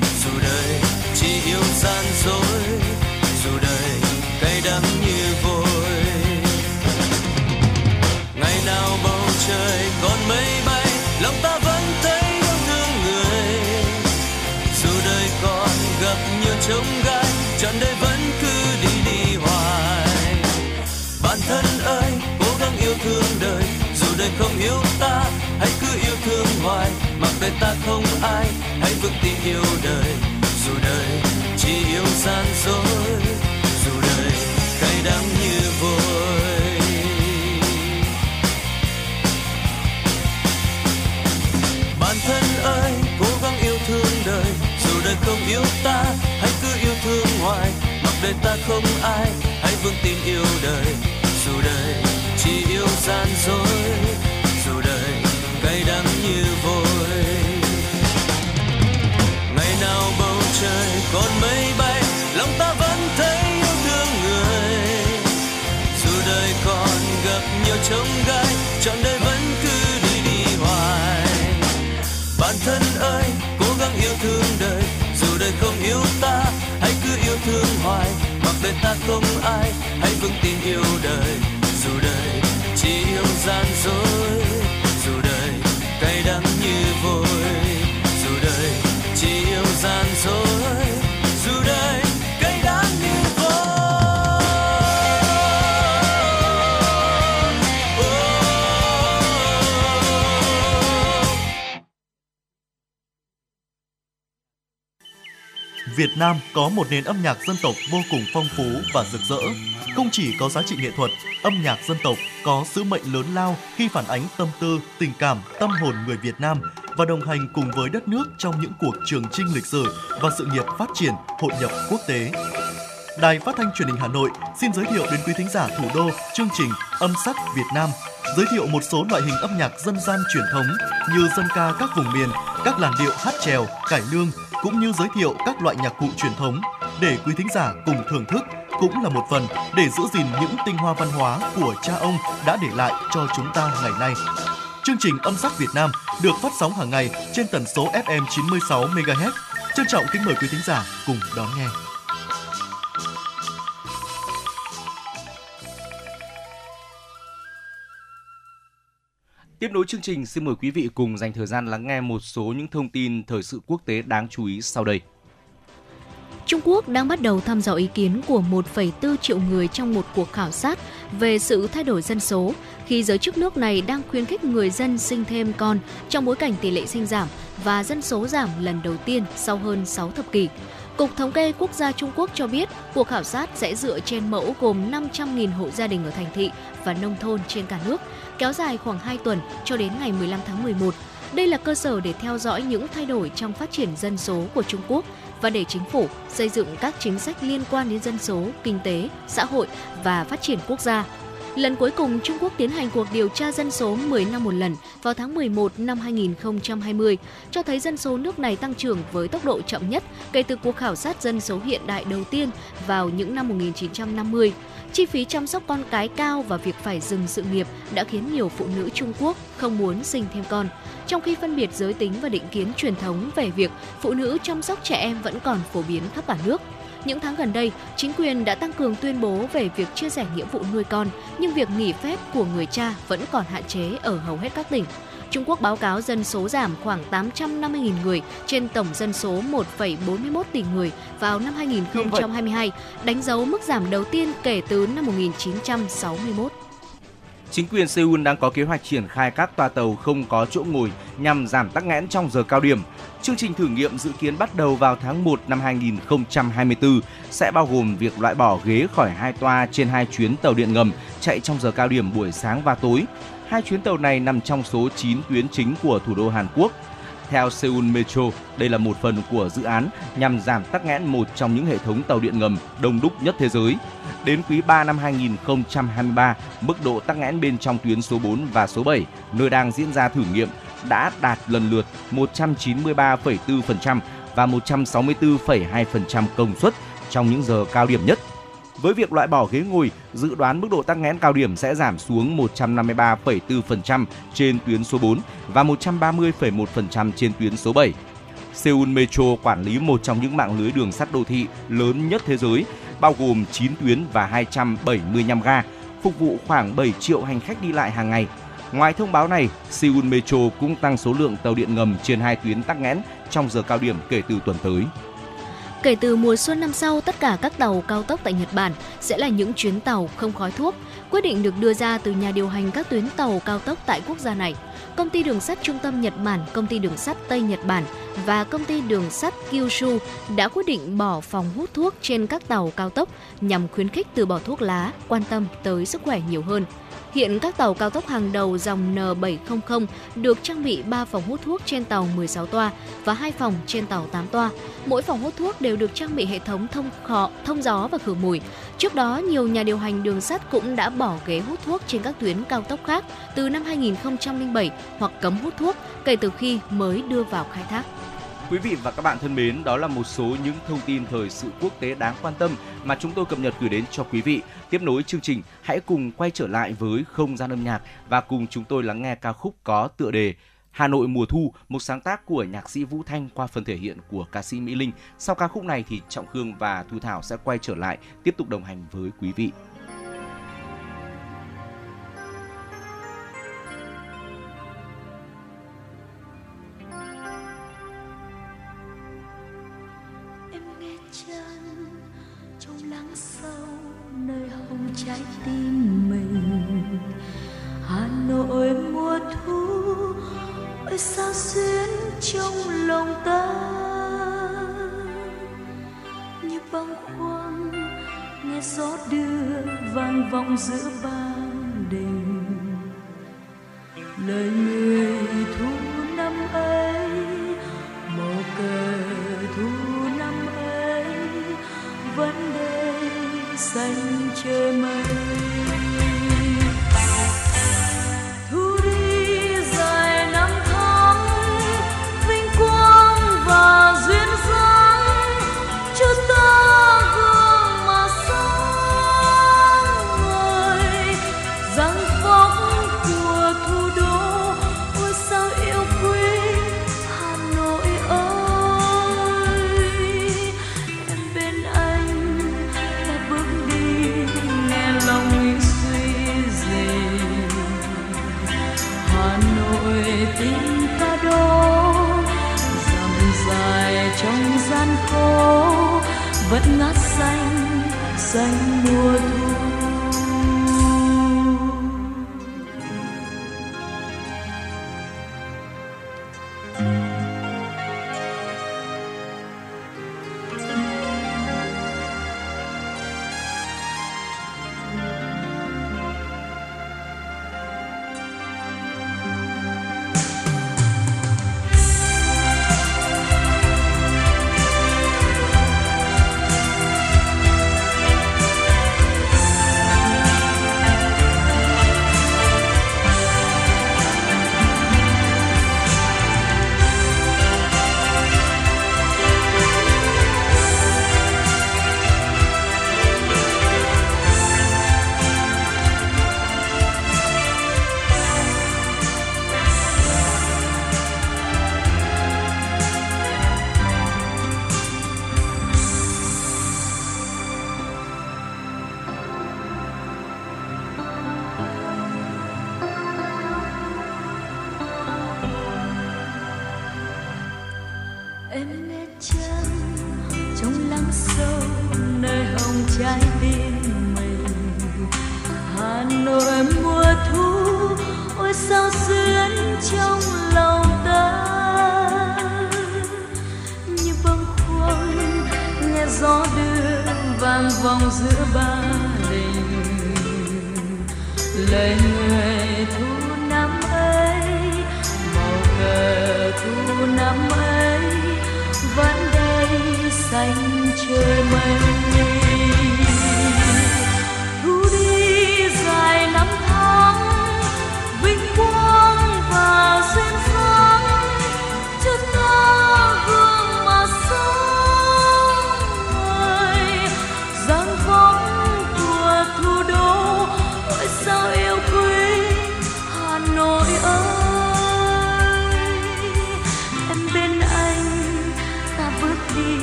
yêu gian dối, dù đời cay đắng như vôi. Ngày nào bầu trời còn mây bay, lòng ta vẫn thấy yêu thương người. Dù đời còn gặp nhiều trông gai, trọn đời vẫn cứ đi đi hoài. Bản thân ơi, cố gắng yêu thương đời, dù đời không yêu ta, hãy cứ yêu thương hoài. Mặc đời ta không ai, hãy vững tin yêu đời gian dối, dù đời cay đắng như vôi. Bản thân ơi, cố gắng yêu thương đời, dù đời không yêu ta, hãy cứ yêu thương hoài. Mặc đời ta không ai, hãy vững tin yêu đời. Dù đời chỉ yêu gian dối, dù đời cay đắng như vôi. Ngày nào bầu trời còn thương hoài, mặc đời ta không ai, hãy vững tin yêu đời, dù đời chỉ yêu gian dối. Việt Nam có một nền âm nhạc dân tộc vô cùng phong phú và rực rỡ. Không chỉ có giá trị nghệ thuật, âm nhạc dân tộc có sứ mệnh lớn lao khi phản ánh tâm tư, tình cảm, tâm hồn người Việt Nam và đồng hành cùng với đất nước trong những cuộc trường chinh lịch sử và sự nghiệp phát triển, hội nhập quốc tế. Đài Phát thanh Truyền hình Hà Nội xin giới thiệu đến quý thính giả thủ đô chương trình Âm sắc Việt Nam, giới thiệu một số loại hình âm nhạc dân gian truyền thống như dân ca các vùng miền, các làn điệu hát chèo, cải lương cũng như giới thiệu các loại nhạc cụ truyền thống để quý thính giả cùng thưởng thức cũng là một phần để giữ gìn những tinh hoa văn hóa của cha ông đã để lại cho chúng ta ngày nay. Chương trình Âm sắc Việt Nam được phát sóng hàng ngày trên tần số FM 96 MHz. Trân trọng kính mời quý thính giả cùng đón nghe. Tiếp nối chương trình, xin mời quý vị cùng dành thời gian lắng nghe một số những thông tin thời sự quốc tế đáng chú ý sau đây. Trung Quốc đang bắt đầu thăm dò ý kiến của 1,4 triệu người trong một cuộc khảo sát về sự thay đổi dân số, khi giới chức nước này đang khuyến khích người dân sinh thêm con trong bối cảnh tỷ lệ sinh giảm và dân số giảm lần đầu tiên sau hơn 6 thập kỷ. Cục Thống kê Quốc gia Trung Quốc cho biết cuộc khảo sát sẽ dựa trên mẫu gồm 500.000 hộ gia đình ở thành thị và nông thôn trên cả nước, kéo dài khoảng 2 tuần cho đến ngày 15 tháng 11. Đây là cơ sở để theo dõi những thay đổi trong phát triển dân số của Trung Quốc và để chính phủ xây dựng các chính sách liên quan đến dân số, kinh tế, xã hội và phát triển quốc gia. Lần cuối cùng Trung Quốc tiến hành cuộc điều tra dân số 10 năm một lần vào tháng 11 năm 2020, cho thấy dân số nước này tăng trưởng với tốc độ chậm nhất kể từ cuộc khảo sát dân số hiện đại đầu tiên vào những năm 1950. Chi phí chăm sóc con cái cao và việc phải dừng sự nghiệp đã khiến nhiều phụ nữ Trung Quốc không muốn sinh thêm con. Trong khi phân biệt giới tính và định kiến truyền thống về việc phụ nữ chăm sóc trẻ em vẫn còn phổ biến khắp cả nước. Những tháng gần đây, chính quyền đã tăng cường tuyên bố về việc chia sẻ nghĩa vụ nuôi con, nhưng việc nghỉ phép của người cha vẫn còn hạn chế ở hầu hết các tỉnh. Trung Quốc báo cáo dân số giảm khoảng 850.000 người trên tổng dân số 1,41 tỷ người vào năm 2022, đánh dấu mức giảm đầu tiên kể từ năm 1961. Chính quyền Seoul đang có kế hoạch triển khai các toa tàu không có chỗ ngồi nhằm giảm tắc nghẽn trong giờ cao điểm. Chương trình thử nghiệm dự kiến bắt đầu vào tháng 1 năm 2024 sẽ bao gồm việc loại bỏ ghế khỏi hai toa trên hai chuyến tàu điện ngầm chạy trong giờ cao điểm buổi sáng và tối. Hai chuyến tàu này nằm trong số 9 tuyến chính của thủ đô Hàn Quốc. Theo Seoul Metro, đây là một phần của dự án nhằm giảm tắc nghẽn một trong những hệ thống tàu điện ngầm đông đúc nhất thế giới. Đến quý 3 năm 2023, mức độ tắc nghẽn bên trong tuyến số 4 và số 7, nơi đang diễn ra thử nghiệm, đã đạt lần lượt 193,4% và 164,2% công suất trong những giờ cao điểm nhất với việc loại bỏ ghế ngồi, dự đoán mức độ tắc nghẽn cao điểm sẽ giảm xuống 153,4% trên tuyến số 4 và 130,1% trên tuyến số 7. Seoul Metro quản lý một trong những mạng lưới đường sắt đô thị lớn nhất thế giới, bao gồm 9 tuyến và 275 ga, phục vụ khoảng 7 triệu hành khách đi lại hàng ngày. Ngoài thông báo này, Seoul Metro cũng tăng số lượng tàu điện ngầm trên hai tuyến tắc nghẽn trong giờ cao điểm kể từ tuần tới. Kể từ mùa xuân năm sau, tất cả các tàu cao tốc tại Nhật Bản sẽ là những chuyến tàu không khói thuốc. Quyết định được đưa ra từ nhà điều hành các tuyến tàu cao tốc tại quốc gia này. Công ty đường sắt Trung tâm Nhật Bản, Công ty đường sắt Tây Nhật Bản và Công ty đường sắt Kyushu đã quyết định bỏ phòng hút thuốc trên các tàu cao tốc nhằm khuyến khích từ bỏ thuốc lá, quan tâm tới sức khỏe nhiều hơn. Hiện các tàu cao tốc hàng đầu dòng N700 được trang bị 3 phòng hút thuốc trên tàu 16 toa và 2 phòng trên tàu 8 toa. Mỗi phòng hút thuốc đều được trang bị hệ thống thông khọ, thông gió và khử mùi. Trước đó, nhiều nhà điều hành đường sắt cũng đã bỏ ghế hút thuốc trên các tuyến cao tốc khác từ năm 2007 hoặc cấm hút thuốc kể từ khi mới đưa vào khai thác. Quý vị và các bạn thân mến, đó là một số những thông tin thời sự quốc tế đáng quan tâm mà chúng tôi cập nhật gửi đến cho quý vị. Tiếp nối chương trình, hãy cùng quay trở lại với không gian âm nhạc và cùng chúng tôi lắng nghe ca khúc có tựa đề Hà Nội mùa thu, một sáng tác của nhạc sĩ Vũ Thanh qua phần thể hiện của ca sĩ Mỹ Linh. Sau ca khúc này thì Trọng Khương và Thu Thảo sẽ quay trở lại tiếp tục đồng hành với quý vị. nơi hồng trái tim mình. Hà nội mùa thu, ơi sao xuyến trong lòng ta? Như băng khoăn nghe gió đưa vang vọng giữa ban đình lời người xanh trời mây.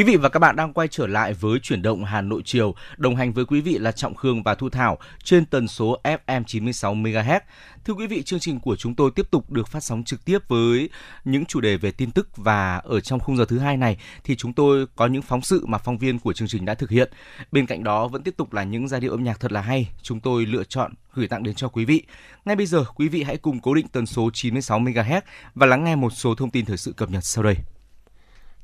Quý vị và các bạn đang quay trở lại với chuyển động Hà Nội chiều, đồng hành với quý vị là Trọng Khương và Thu Thảo trên tần số FM 96 MHz. Thưa quý vị, chương trình của chúng tôi tiếp tục được phát sóng trực tiếp với những chủ đề về tin tức và ở trong khung giờ thứ hai này thì chúng tôi có những phóng sự mà phóng viên của chương trình đã thực hiện. Bên cạnh đó vẫn tiếp tục là những giai điệu âm nhạc thật là hay chúng tôi lựa chọn gửi tặng đến cho quý vị. Ngay bây giờ, quý vị hãy cùng cố định tần số 96 MHz và lắng nghe một số thông tin thời sự cập nhật sau đây.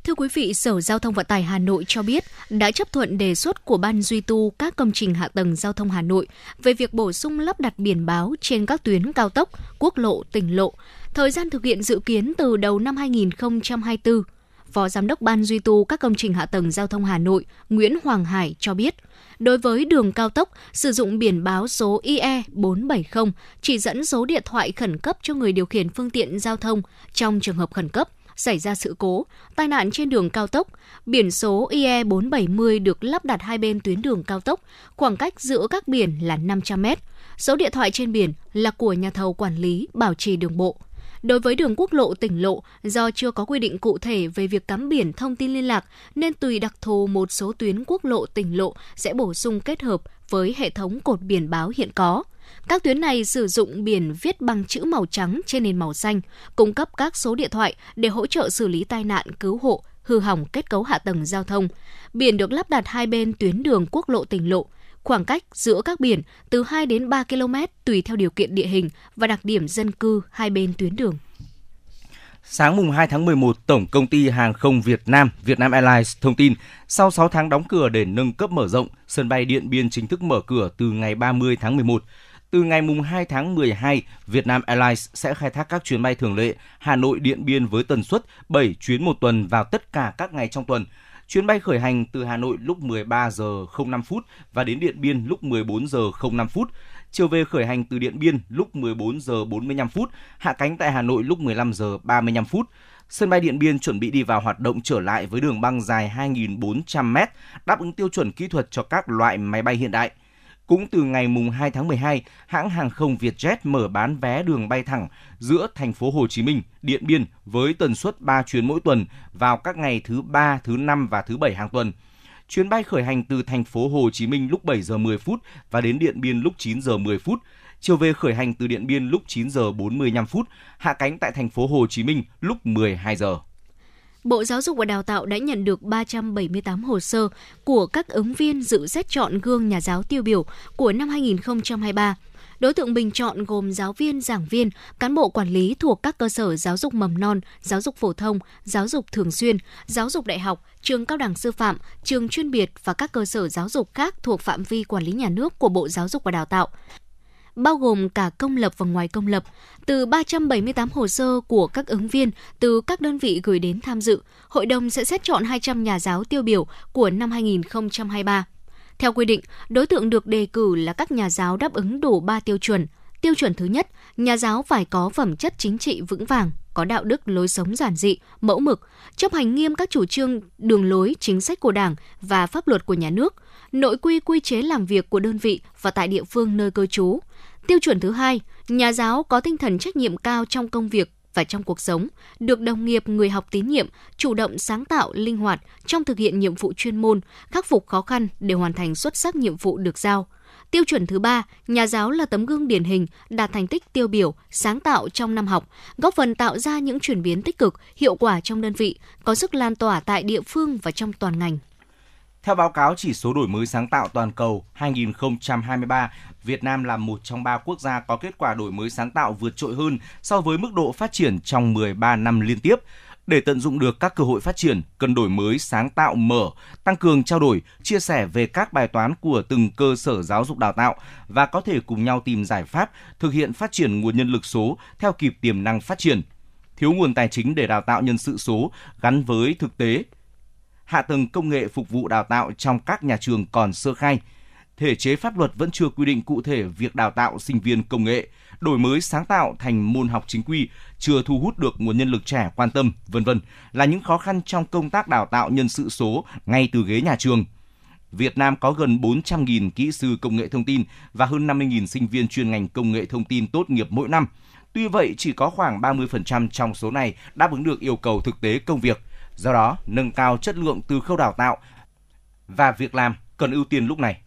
Thưa quý vị, Sở Giao thông Vận tải Hà Nội cho biết đã chấp thuận đề xuất của Ban duy tu các công trình hạ tầng giao thông Hà Nội về việc bổ sung lắp đặt biển báo trên các tuyến cao tốc, quốc lộ, tỉnh lộ. Thời gian thực hiện dự kiến từ đầu năm 2024. Phó Giám đốc Ban duy tu các công trình hạ tầng giao thông Hà Nội Nguyễn Hoàng Hải cho biết, đối với đường cao tốc, sử dụng biển báo số IE 470 chỉ dẫn số điện thoại khẩn cấp cho người điều khiển phương tiện giao thông trong trường hợp khẩn cấp xảy ra sự cố, tai nạn trên đường cao tốc, biển số IE 470 được lắp đặt hai bên tuyến đường cao tốc, khoảng cách giữa các biển là 500 m. Số điện thoại trên biển là của nhà thầu quản lý bảo trì đường bộ. Đối với đường quốc lộ tỉnh lộ, do chưa có quy định cụ thể về việc cắm biển thông tin liên lạc, nên tùy đặc thù một số tuyến quốc lộ tỉnh lộ sẽ bổ sung kết hợp với hệ thống cột biển báo hiện có. Các tuyến này sử dụng biển viết bằng chữ màu trắng trên nền màu xanh, cung cấp các số điện thoại để hỗ trợ xử lý tai nạn cứu hộ, hư hỏng kết cấu hạ tầng giao thông. Biển được lắp đặt hai bên tuyến đường quốc lộ tỉnh lộ. Khoảng cách giữa các biển từ 2 đến 3 km tùy theo điều kiện địa hình và đặc điểm dân cư hai bên tuyến đường. Sáng mùng 2 tháng 11, Tổng công ty Hàng không Việt Nam, Vietnam Airlines thông tin, sau 6 tháng đóng cửa để nâng cấp mở rộng, sân bay Điện Biên chính thức mở cửa từ ngày 30 tháng 11. Từ ngày mùng 2 tháng 12, Vietnam Airlines sẽ khai thác các chuyến bay thường lệ Hà Nội Điện Biên với tần suất 7 chuyến một tuần vào tất cả các ngày trong tuần. Chuyến bay khởi hành từ Hà Nội lúc 13 giờ 05 phút và đến Điện Biên lúc 14 giờ 05 phút. Chiều về khởi hành từ Điện Biên lúc 14 giờ 45 phút, hạ cánh tại Hà Nội lúc 15 giờ 35 phút. Sân bay Điện Biên chuẩn bị đi vào hoạt động trở lại với đường băng dài 2.400 m, đáp ứng tiêu chuẩn kỹ thuật cho các loại máy bay hiện đại – cũng từ ngày mùng 2 tháng 12, hãng hàng không Vietjet mở bán vé đường bay thẳng giữa thành phố Hồ Chí Minh, Điện Biên với tần suất 3 chuyến mỗi tuần vào các ngày thứ ba, thứ năm và thứ bảy hàng tuần. Chuyến bay khởi hành từ thành phố Hồ Chí Minh lúc 7 giờ 10 phút và đến Điện Biên lúc 9 giờ 10 phút. Chiều về khởi hành từ Điện Biên lúc 9 giờ 45 phút, hạ cánh tại thành phố Hồ Chí Minh lúc 12 giờ. Bộ Giáo dục và Đào tạo đã nhận được 378 hồ sơ của các ứng viên dự xét chọn gương nhà giáo tiêu biểu của năm 2023. Đối tượng bình chọn gồm giáo viên, giảng viên, cán bộ quản lý thuộc các cơ sở giáo dục mầm non, giáo dục phổ thông, giáo dục thường xuyên, giáo dục đại học, trường cao đẳng sư phạm, trường chuyên biệt và các cơ sở giáo dục khác thuộc phạm vi quản lý nhà nước của Bộ Giáo dục và Đào tạo bao gồm cả công lập và ngoài công lập, từ 378 hồ sơ của các ứng viên từ các đơn vị gửi đến tham dự, hội đồng sẽ xét chọn 200 nhà giáo tiêu biểu của năm 2023. Theo quy định, đối tượng được đề cử là các nhà giáo đáp ứng đủ 3 tiêu chuẩn. Tiêu chuẩn thứ nhất, nhà giáo phải có phẩm chất chính trị vững vàng, có đạo đức lối sống giản dị, mẫu mực, chấp hành nghiêm các chủ trương, đường lối, chính sách của Đảng và pháp luật của nhà nước, nội quy quy chế làm việc của đơn vị và tại địa phương nơi cư trú, Tiêu chuẩn thứ hai, nhà giáo có tinh thần trách nhiệm cao trong công việc và trong cuộc sống, được đồng nghiệp người học tín nhiệm, chủ động sáng tạo, linh hoạt trong thực hiện nhiệm vụ chuyên môn, khắc phục khó khăn để hoàn thành xuất sắc nhiệm vụ được giao. Tiêu chuẩn thứ ba, nhà giáo là tấm gương điển hình, đạt thành tích tiêu biểu, sáng tạo trong năm học, góp phần tạo ra những chuyển biến tích cực, hiệu quả trong đơn vị, có sức lan tỏa tại địa phương và trong toàn ngành. Theo báo cáo chỉ số đổi mới sáng tạo toàn cầu 2023, Việt Nam là một trong ba quốc gia có kết quả đổi mới sáng tạo vượt trội hơn so với mức độ phát triển trong 13 năm liên tiếp. Để tận dụng được các cơ hội phát triển, cần đổi mới sáng tạo mở, tăng cường trao đổi, chia sẻ về các bài toán của từng cơ sở giáo dục đào tạo và có thể cùng nhau tìm giải pháp thực hiện phát triển nguồn nhân lực số theo kịp tiềm năng phát triển. Thiếu nguồn tài chính để đào tạo nhân sự số gắn với thực tế, hạ tầng công nghệ phục vụ đào tạo trong các nhà trường còn sơ khai. Thể chế pháp luật vẫn chưa quy định cụ thể việc đào tạo sinh viên công nghệ, đổi mới sáng tạo thành môn học chính quy, chưa thu hút được nguồn nhân lực trẻ quan tâm, vân vân là những khó khăn trong công tác đào tạo nhân sự số ngay từ ghế nhà trường. Việt Nam có gần 400.000 kỹ sư công nghệ thông tin và hơn 50.000 sinh viên chuyên ngành công nghệ thông tin tốt nghiệp mỗi năm. Tuy vậy, chỉ có khoảng 30% trong số này đáp ứng được yêu cầu thực tế công việc – Do đó, nâng cao chất lượng từ khâu đào tạo và việc làm cần ưu tiên lúc này.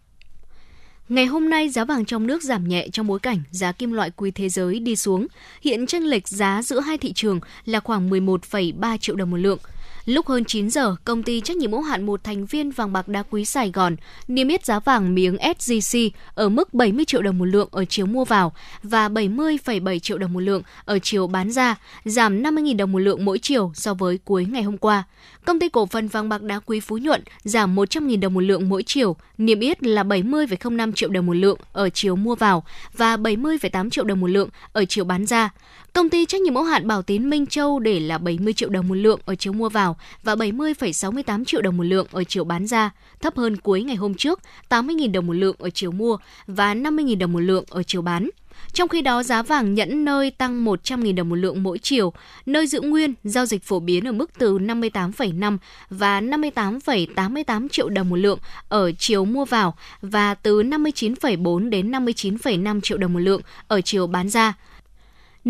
Ngày hôm nay, giá vàng trong nước giảm nhẹ trong bối cảnh giá kim loại quý thế giới đi xuống. Hiện chênh lệch giá giữa hai thị trường là khoảng 11,3 triệu đồng một lượng. Lúc hơn 9 giờ, công ty trách nhiệm hữu hạn một thành viên vàng bạc đá quý Sài Gòn niêm yết giá vàng miếng SJC ở mức 70 triệu đồng một lượng ở chiều mua vào và 70,7 triệu đồng một lượng ở chiều bán ra, giảm 50.000 đồng một lượng mỗi chiều so với cuối ngày hôm qua. Công ty cổ phần vàng bạc đá quý Phú Nhuận giảm 100.000 đồng một lượng mỗi chiều, niêm yết là 70,05 triệu đồng một lượng ở chiều mua vào và 70,8 triệu đồng một lượng ở chiều bán ra. Công ty trách nhiệm hữu hạn Bảo Tín Minh Châu để là 70 triệu đồng một lượng ở chiều mua vào và 70,68 triệu đồng một lượng ở chiều bán ra, thấp hơn cuối ngày hôm trước 80.000 đồng một lượng ở chiều mua và 50.000 đồng một lượng ở chiều bán. Trong khi đó, giá vàng nhẫn nơi tăng 100.000 đồng một lượng mỗi chiều, nơi giữ nguyên giao dịch phổ biến ở mức từ 58,5 và 58,88 triệu đồng một lượng ở chiều mua vào và từ 59,4 đến 59,5 triệu đồng một lượng ở chiều bán ra.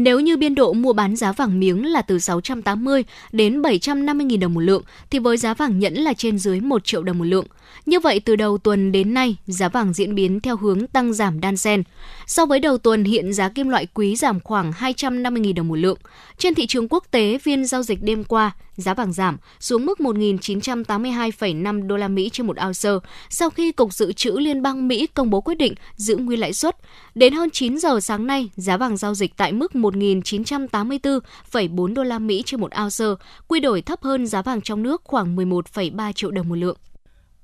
Nếu như biên độ mua bán giá vàng miếng là từ 680 đến 750.000 đồng một lượng, thì với giá vàng nhẫn là trên dưới 1 triệu đồng một lượng. Như vậy, từ đầu tuần đến nay, giá vàng diễn biến theo hướng tăng giảm đan xen. So với đầu tuần, hiện giá kim loại quý giảm khoảng 250.000 đồng một lượng. Trên thị trường quốc tế, phiên giao dịch đêm qua, giá vàng giảm xuống mức 1.982,5 đô la Mỹ trên một ounce sau khi Cục Dự trữ Liên bang Mỹ công bố quyết định giữ nguyên lãi suất. Đến hơn 9 giờ sáng nay, giá vàng giao dịch tại mức 1.984,4 đô la Mỹ trên một ounce, quy đổi thấp hơn giá vàng trong nước khoảng 11,3 triệu đồng một lượng.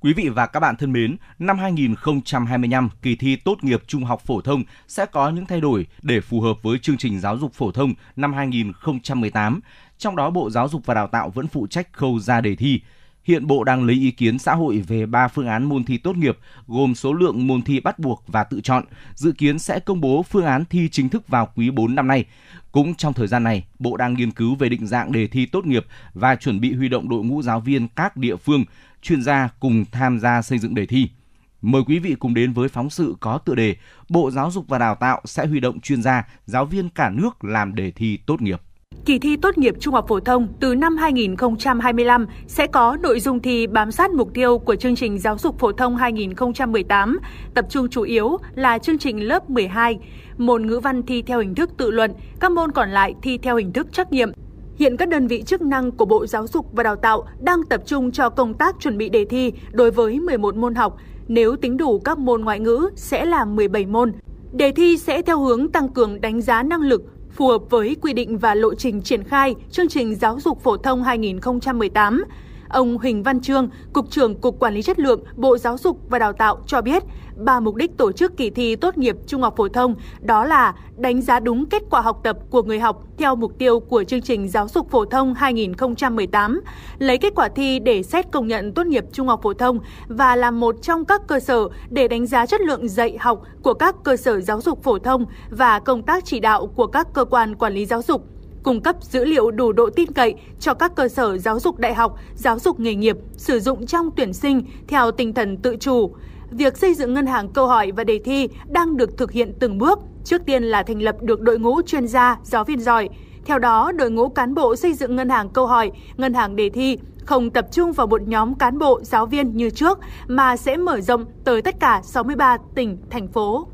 Quý vị và các bạn thân mến, năm 2025, kỳ thi tốt nghiệp trung học phổ thông sẽ có những thay đổi để phù hợp với chương trình giáo dục phổ thông năm 2018. Trong đó, Bộ Giáo dục và Đào tạo vẫn phụ trách khâu ra đề thi. Hiện Bộ đang lấy ý kiến xã hội về 3 phương án môn thi tốt nghiệp, gồm số lượng môn thi bắt buộc và tự chọn. Dự kiến sẽ công bố phương án thi chính thức vào quý 4 năm nay. Cũng trong thời gian này, Bộ đang nghiên cứu về định dạng đề thi tốt nghiệp và chuẩn bị huy động đội ngũ giáo viên các địa phương, chuyên gia cùng tham gia xây dựng đề thi. Mời quý vị cùng đến với phóng sự có tựa đề Bộ Giáo dục và Đào tạo sẽ huy động chuyên gia, giáo viên cả nước làm đề thi tốt nghiệp. Kỳ thi tốt nghiệp trung học phổ thông từ năm 2025 sẽ có nội dung thi bám sát mục tiêu của chương trình giáo dục phổ thông 2018, tập trung chủ yếu là chương trình lớp 12, môn ngữ văn thi theo hình thức tự luận, các môn còn lại thi theo hình thức trắc nghiệm. Hiện các đơn vị chức năng của Bộ Giáo dục và Đào tạo đang tập trung cho công tác chuẩn bị đề thi đối với 11 môn học. Nếu tính đủ các môn ngoại ngữ sẽ là 17 môn. Đề thi sẽ theo hướng tăng cường đánh giá năng lực, phù hợp với quy định và lộ trình triển khai chương trình giáo dục phổ thông 2018. Ông Huỳnh Văn Trương, Cục trưởng Cục Quản lý Chất lượng, Bộ Giáo dục và Đào tạo cho biết, ba mục đích tổ chức kỳ thi tốt nghiệp trung học phổ thông đó là đánh giá đúng kết quả học tập của người học theo mục tiêu của chương trình giáo dục phổ thông 2018, lấy kết quả thi để xét công nhận tốt nghiệp trung học phổ thông và là một trong các cơ sở để đánh giá chất lượng dạy học của các cơ sở giáo dục phổ thông và công tác chỉ đạo của các cơ quan quản lý giáo dục cung cấp dữ liệu đủ độ tin cậy cho các cơ sở giáo dục đại học, giáo dục nghề nghiệp sử dụng trong tuyển sinh theo tinh thần tự chủ. Việc xây dựng ngân hàng câu hỏi và đề thi đang được thực hiện từng bước. Trước tiên là thành lập được đội ngũ chuyên gia, giáo viên giỏi. Theo đó, đội ngũ cán bộ xây dựng ngân hàng câu hỏi, ngân hàng đề thi không tập trung vào một nhóm cán bộ, giáo viên như trước mà sẽ mở rộng tới tất cả 63 tỉnh, thành phố.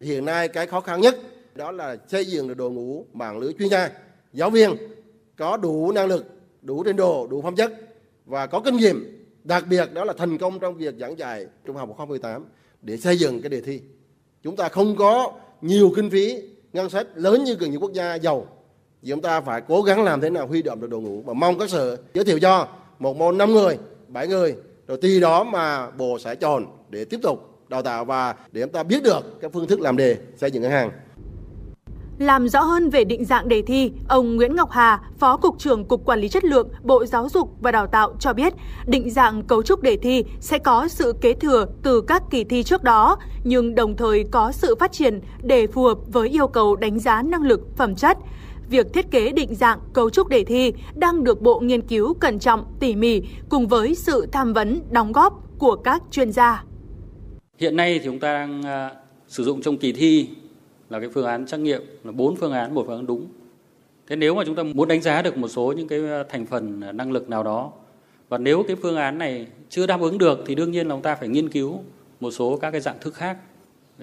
Hiện nay cái khó khăn nhất đó là xây dựng được đội ngũ mạng lưới chuyên gia, giáo viên có đủ năng lực, đủ trình độ, đủ phẩm chất và có kinh nghiệm. Đặc biệt đó là thành công trong việc giảng dạy trung học phổ thông 18 để xây dựng cái đề thi. Chúng ta không có nhiều kinh phí, ngân sách lớn như những quốc gia giàu. Thì chúng ta phải cố gắng làm thế nào huy động được đội ngũ và mong các sở giới thiệu cho một môn 5 người 7 người, rồi tùy đó mà bộ sẽ chọn để tiếp tục đào tạo và để chúng ta biết được các phương thức làm đề xây dựng ngân hàng làm rõ hơn về định dạng đề thi, ông Nguyễn Ngọc Hà, Phó Cục trưởng Cục Quản lý Chất lượng, Bộ Giáo dục và Đào tạo cho biết, định dạng cấu trúc đề thi sẽ có sự kế thừa từ các kỳ thi trước đó, nhưng đồng thời có sự phát triển để phù hợp với yêu cầu đánh giá năng lực, phẩm chất. Việc thiết kế định dạng cấu trúc đề thi đang được Bộ nghiên cứu cẩn trọng, tỉ mỉ cùng với sự tham vấn, đóng góp của các chuyên gia. Hiện nay thì chúng ta đang à, sử dụng trong kỳ thi là cái phương án trắc nghiệm, là bốn phương án, một phương án đúng Thế nếu mà chúng ta muốn đánh giá được một số những cái ờ, thành phần ờ, năng lực nào đó, và nếu cái phương án này chưa đáp ứng được thì đương nhiên là chúng ta phải nghiên cứu một số các cái dạng thức khác.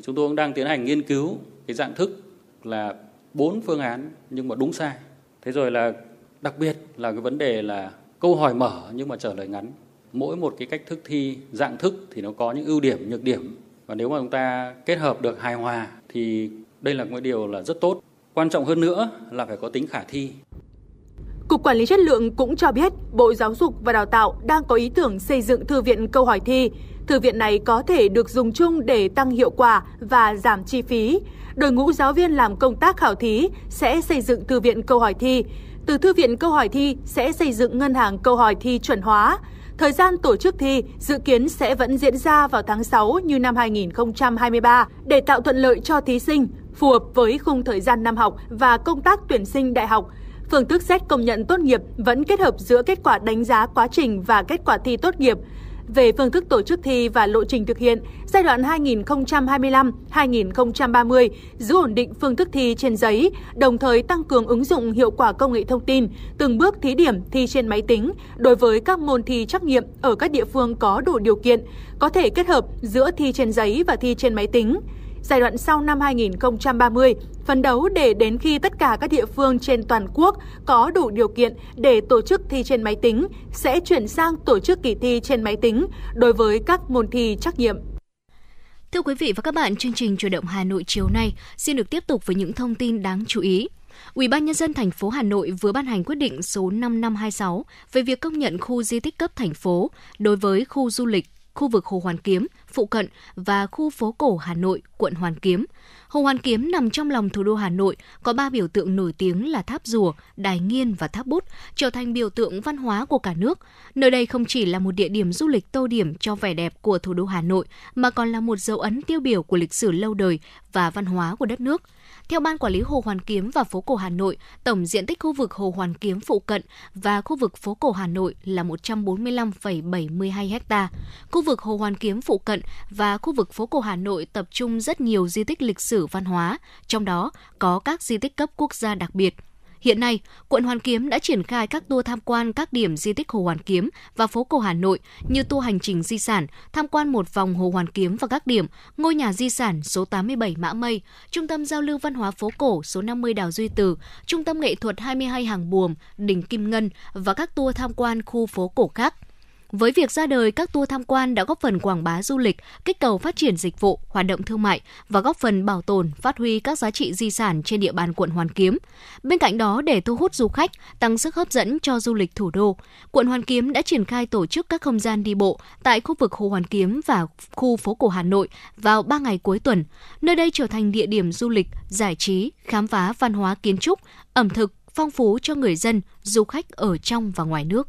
Chúng tôi cũng đang tiến hành nghiên cứu cái dạng thức là bốn phương án nhưng mà đúng sai. Thế rồi là đặc biệt là cái vấn đề là câu hỏi mở nhưng mà trả lời ngắn. Mỗi một cái cách thức thi dạng thức thì nó có những ưu điểm, nhược điểm và nếu mà chúng ta kết hợp được hài hòa thì đây là một điều là rất tốt. Quan trọng hơn nữa là phải có tính khả thi. Cục Quản lý Chất lượng cũng cho biết Bộ Giáo dục và Đào tạo đang có ý tưởng xây dựng thư viện câu hỏi thi. Thư viện này có thể được dùng chung để tăng hiệu quả và giảm chi phí. Đội ngũ giáo viên làm công tác khảo thí sẽ xây dựng thư viện câu hỏi thi. Từ thư viện câu hỏi thi sẽ xây dựng ngân hàng câu hỏi thi chuẩn hóa. Thời gian tổ chức thi dự kiến sẽ vẫn diễn ra vào tháng 6 như năm 2023 để tạo thuận lợi cho thí sinh, phù hợp với khung thời gian năm học và công tác tuyển sinh đại học. Phương thức xét công nhận tốt nghiệp vẫn kết hợp giữa kết quả đánh giá quá trình và kết quả thi tốt nghiệp. Về phương thức tổ chức thi và lộ trình thực hiện, giai đoạn 2025-2030 giữ ổn định phương thức thi trên giấy, đồng thời tăng cường ứng dụng hiệu quả công nghệ thông tin, từng bước thí điểm thi trên máy tính đối với các môn thi trắc nghiệm ở các địa phương có đủ điều kiện, có thể kết hợp giữa thi trên giấy và thi trên máy tính giai đoạn sau năm 2030, phấn đấu để đến khi tất cả các địa phương trên toàn quốc có đủ điều kiện để tổ chức thi trên máy tính, sẽ chuyển sang tổ chức kỳ thi trên máy tính đối với các môn thi trắc nghiệm. Thưa quý vị và các bạn, chương trình chủ động Hà Nội chiều nay xin được tiếp tục với những thông tin đáng chú ý. Ủy ban nhân dân thành phố Hà Nội vừa ban hành quyết định số 5526 về việc công nhận khu di tích cấp thành phố đối với khu du lịch khu vực Hồ Hoàn Kiếm, phụ cận và khu phố cổ Hà Nội, quận Hoàn Kiếm. Hồ Hoàn Kiếm nằm trong lòng thủ đô Hà Nội, có ba biểu tượng nổi tiếng là tháp rùa, đài nghiên và tháp bút, trở thành biểu tượng văn hóa của cả nước. Nơi đây không chỉ là một địa điểm du lịch tô điểm cho vẻ đẹp của thủ đô Hà Nội, mà còn là một dấu ấn tiêu biểu của lịch sử lâu đời và văn hóa của đất nước. Theo Ban Quản lý Hồ Hoàn Kiếm và phố cổ Hà Nội, tổng diện tích khu vực Hồ Hoàn Kiếm phụ cận và khu vực phố cổ Hà Nội là 145,72 ha. Khu vực Hồ Hoàn Kiếm phụ cận và khu vực phố cổ Hà Nội tập trung rất nhiều di tích lịch sử văn hóa, trong đó có các di tích cấp quốc gia đặc biệt – Hiện nay, quận Hoàn Kiếm đã triển khai các tour tham quan các điểm di tích Hồ Hoàn Kiếm và phố cổ Hà Nội như tour hành trình di sản, tham quan một vòng Hồ Hoàn Kiếm và các điểm, ngôi nhà di sản số 87 Mã Mây, trung tâm giao lưu văn hóa phố cổ số 50 Đào Duy Từ, trung tâm nghệ thuật 22 Hàng Buồm, đỉnh Kim Ngân và các tour tham quan khu phố cổ khác. Với việc ra đời các tour tham quan đã góp phần quảng bá du lịch, kích cầu phát triển dịch vụ, hoạt động thương mại và góp phần bảo tồn, phát huy các giá trị di sản trên địa bàn quận Hoàn Kiếm. Bên cạnh đó, để thu hút du khách, tăng sức hấp dẫn cho du lịch thủ đô, quận Hoàn Kiếm đã triển khai tổ chức các không gian đi bộ tại khu vực Hồ Hoàn Kiếm và khu phố cổ Hà Nội vào 3 ngày cuối tuần. Nơi đây trở thành địa điểm du lịch, giải trí, khám phá văn hóa kiến trúc, ẩm thực, phong phú cho người dân, du khách ở trong và ngoài nước.